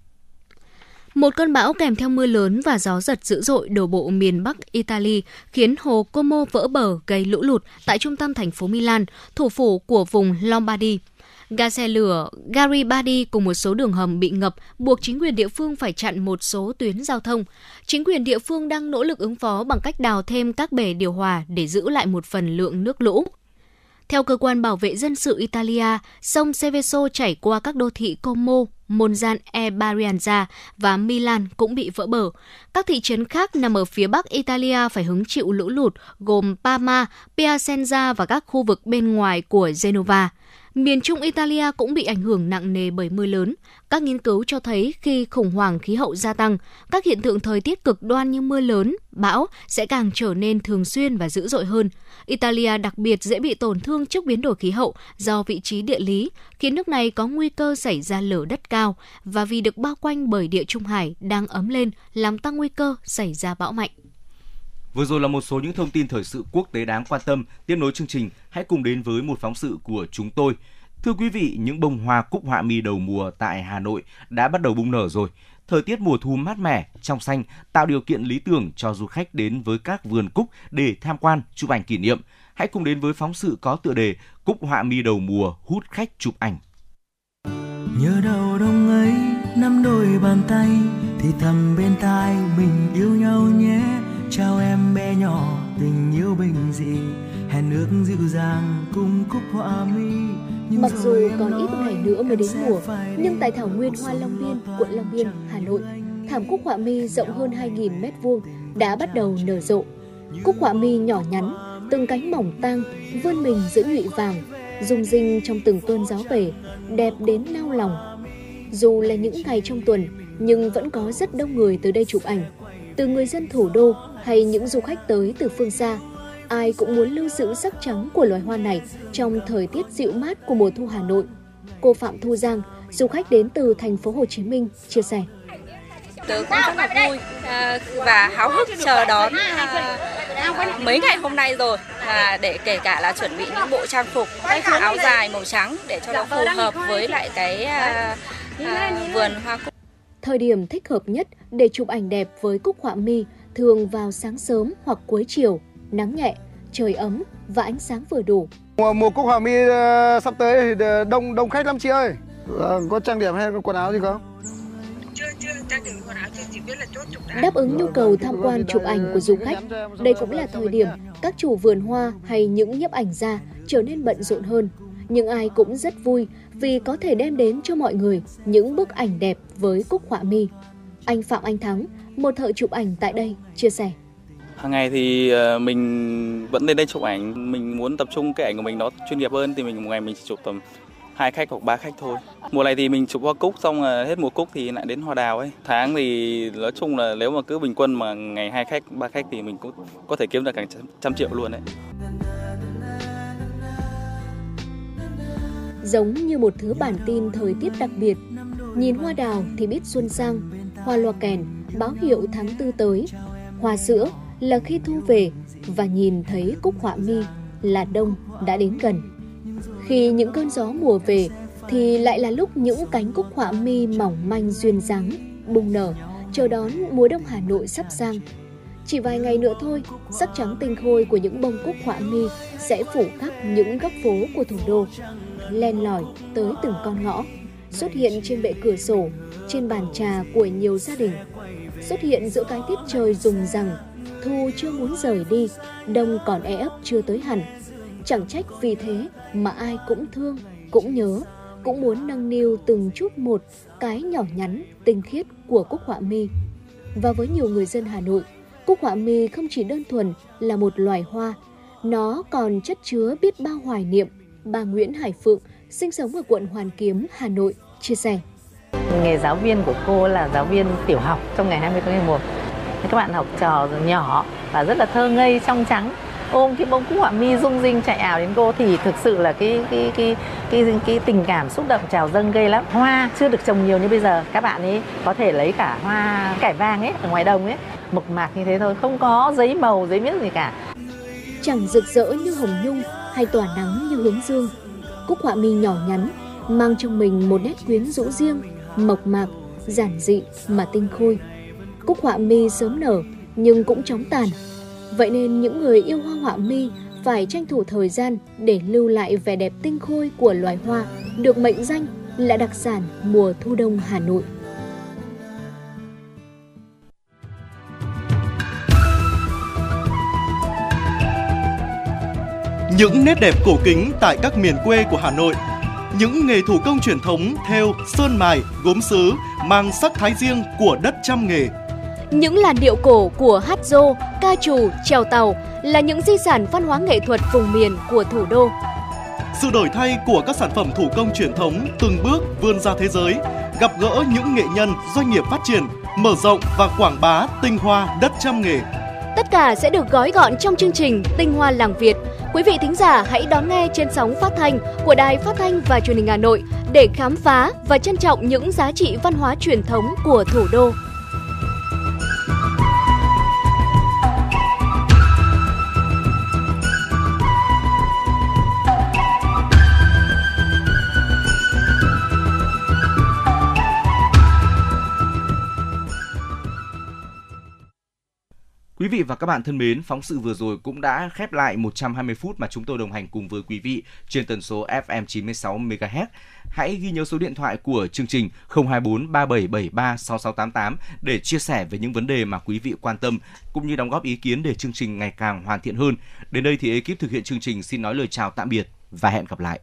Một cơn bão kèm theo mưa lớn và gió giật dữ dội đổ bộ miền Bắc Italy khiến hồ Como vỡ bờ gây lũ lụt tại trung tâm thành phố Milan, thủ phủ của vùng Lombardy. Ga xe lửa Garibaldi cùng một số đường hầm bị ngập, buộc chính quyền địa phương phải chặn một số tuyến giao thông. Chính quyền địa phương đang nỗ lực ứng phó bằng cách đào thêm các bể điều hòa để giữ lại một phần lượng nước lũ. Theo cơ quan bảo vệ dân sự Italia, sông Seveso chảy qua các đô thị Como, Monzan e Barianza và Milan cũng bị vỡ bờ. Các thị trấn khác nằm ở phía bắc Italia phải hứng chịu lũ lụt gồm Parma, Piacenza và các khu vực bên ngoài của Genova. Miền Trung Italia cũng bị ảnh hưởng nặng nề bởi mưa lớn. Các nghiên cứu cho thấy khi khủng hoảng khí hậu gia tăng, các hiện tượng thời tiết cực đoan như mưa lớn, bão sẽ càng trở nên thường xuyên và dữ dội hơn. Italia đặc biệt dễ bị tổn thương trước biến đổi khí hậu do vị trí địa lý, khiến nước này có nguy cơ xảy ra lở đất cao và vì được bao quanh bởi địa Trung Hải đang ấm lên làm tăng nguy cơ xảy ra bão mạnh. Vừa rồi là một số những thông tin thời sự quốc tế đáng quan tâm. Tiếp nối chương trình, hãy cùng đến với một phóng sự của chúng tôi. Thưa quý vị, những bông hoa cúc họa mi đầu mùa tại Hà Nội đã bắt đầu bung nở rồi. Thời tiết mùa thu mát mẻ, trong xanh tạo điều kiện lý tưởng cho du khách đến với các vườn cúc để tham quan, chụp ảnh kỷ niệm. Hãy cùng đến với phóng sự có tựa đề Cúc họa mi đầu mùa hút khách chụp ảnh. Nhớ đầu đông ấy, năm đôi bàn tay thì thầm bên tai mình yêu nhau nhé chào em bé nhỏ tình yêu bình dị hẹn nước dịu dàng cùng cúc họa mi Mặc dù còn ít ngày nữa mới đến mùa, nhưng tại thảo nguyên Hoa Long Biên, quận Long Biên, Hà Nội, thảm cúc họa mi rộng hơn 2.000 mét vuông đã bắt đầu nở rộ. Cúc họa mi nhỏ nhắn, từng cánh mỏng tang, vươn mình giữa nhụy vàng, rung rinh trong từng cơn gió về, đẹp đến nao lòng. Dù là những ngày trong tuần, nhưng vẫn có rất đông người tới đây chụp ảnh. Từ người dân thủ đô hay những du khách tới từ phương xa, ai cũng muốn lưu giữ sắc trắng của loài hoa này trong thời tiết dịu mát của mùa thu Hà Nội. Cô Phạm Thu Giang, du khách đến từ thành phố Hồ Chí Minh chia sẻ. Tớ cũng rất là vui à, và háo hức chờ đón à, mấy ngày hôm nay rồi à, để kể cả là chuẩn bị những bộ trang phục áo dài màu trắng để cho nó phù hợp với lại cái vườn hoa cúc. Thời điểm thích hợp nhất để chụp ảnh đẹp với cúc họa mi thường vào sáng sớm hoặc cuối chiều, nắng nhẹ, trời ấm và ánh sáng vừa đủ. Mùa, mùa cúc họa mi uh, sắp tới thì đông đông khách lắm chị ơi. Uh, có trang điểm hay có quần áo gì không? Đáp ứng nhu cầu tham quan chụp ảnh của du khách, đây cũng là thời điểm các chủ vườn hoa hay những nhiếp ảnh gia trở nên bận rộn hơn. Nhưng ai cũng rất vui vì có thể đem đến cho mọi người những bức ảnh đẹp với cúc họa mi. Anh Phạm Anh Thắng, một thợ chụp ảnh tại đây, chia sẻ. Hàng ngày thì ờ, mình vẫn lên đây chụp ảnh, mình muốn tập trung cái ảnh của mình nó chuyên nghiệp hơn thì mình một ngày mình chỉ chụp tầm hai khách hoặc ba khách thôi. Mùa này thì mình chụp hoa cúc xong hết mùa cúc thì lại đến hoa đào ấy. Tháng thì nói chung là nếu mà cứ bình quân mà ngày hai khách, ba khách thì mình cũng có thể kiếm được cả trăm triệu luôn đấy. Giống như một thứ bản tin thời tiết đặc biệt, nhìn hoa đào thì biết xuân sang, hoa loa kèn báo hiệu tháng tư tới, hoa sữa là khi thu về và nhìn thấy cúc họa mi là đông đã đến gần. Khi những cơn gió mùa về thì lại là lúc những cánh cúc họa mi mỏng manh duyên dáng bùng nở chờ đón mùa đông Hà Nội sắp sang. Chỉ vài ngày nữa thôi, sắc trắng tinh khôi của những bông cúc họa mi sẽ phủ khắp những góc phố của thủ đô, len lỏi tới từng con ngõ, xuất hiện trên bệ cửa sổ, trên bàn trà của nhiều gia đình, xuất hiện giữa cái tiết trời rùng rằng thu chưa muốn rời đi, đông còn e ấp chưa tới hẳn. Chẳng trách vì thế mà ai cũng thương, cũng nhớ, cũng muốn nâng niu từng chút một cái nhỏ nhắn, tinh khiết của cúc họa mi. Và với nhiều người dân Hà Nội, cúc họa mi không chỉ đơn thuần là một loài hoa, nó còn chất chứa biết bao hoài niệm. Bà Nguyễn Hải Phượng, sinh sống ở quận Hoàn Kiếm, Hà Nội, chia sẻ. Nghề giáo viên của cô là giáo viên tiểu học trong ngày 20 tháng 11 các bạn học trò nhỏ và rất là thơ ngây trong trắng. Ôm cái bông cúc họa mi rung rinh chạy ảo đến cô thì thực sự là cái cái cái cái cái, cái tình cảm xúc động trào dâng gây lắm. Hoa chưa được trồng nhiều như bây giờ. Các bạn ấy có thể lấy cả hoa cải vàng ấy ở ngoài đồng ấy mộc mạc như thế thôi không có giấy màu giấy miếng gì cả. Chẳng rực rỡ như hồng nhung hay tỏa nắng như hướng dương. Cúc họa mi nhỏ nhắn mang trong mình một nét quyến rũ riêng mộc mạc giản dị mà tinh khôi. Cúc họa mi sớm nở nhưng cũng chóng tàn. Vậy nên những người yêu hoa họa mi phải tranh thủ thời gian để lưu lại vẻ đẹp tinh khôi của loài hoa được mệnh danh là đặc sản mùa thu đông Hà Nội. những nét đẹp cổ kính tại các miền quê của Hà Nội, những nghề thủ công truyền thống theo sơn mài, gốm sứ mang sắc thái riêng của đất trăm nghề. Những làn điệu cổ của hát dô, ca trù, trèo tàu là những di sản văn hóa nghệ thuật vùng miền của thủ đô. Sự đổi thay của các sản phẩm thủ công truyền thống từng bước vươn ra thế giới, gặp gỡ những nghệ nhân, doanh nghiệp phát triển, mở rộng và quảng bá tinh hoa đất trăm nghề. Tất cả sẽ được gói gọn trong chương trình Tinh Hoa Làng Việt. Quý vị thính giả hãy đón nghe trên sóng phát thanh của Đài Phát thanh và Truyền hình Hà Nội để khám phá và trân trọng những giá trị văn hóa truyền thống của thủ đô. Quý vị và các bạn thân mến, phóng sự vừa rồi cũng đã khép lại 120 phút mà chúng tôi đồng hành cùng với quý vị trên tần số FM 96 MHz. Hãy ghi nhớ số điện thoại của chương trình 024 3773 6688 để chia sẻ về những vấn đề mà quý vị quan tâm cũng như đóng góp ý kiến để chương trình ngày càng hoàn thiện hơn. Đến đây thì ekip thực hiện chương trình xin nói lời chào tạm biệt và hẹn gặp lại.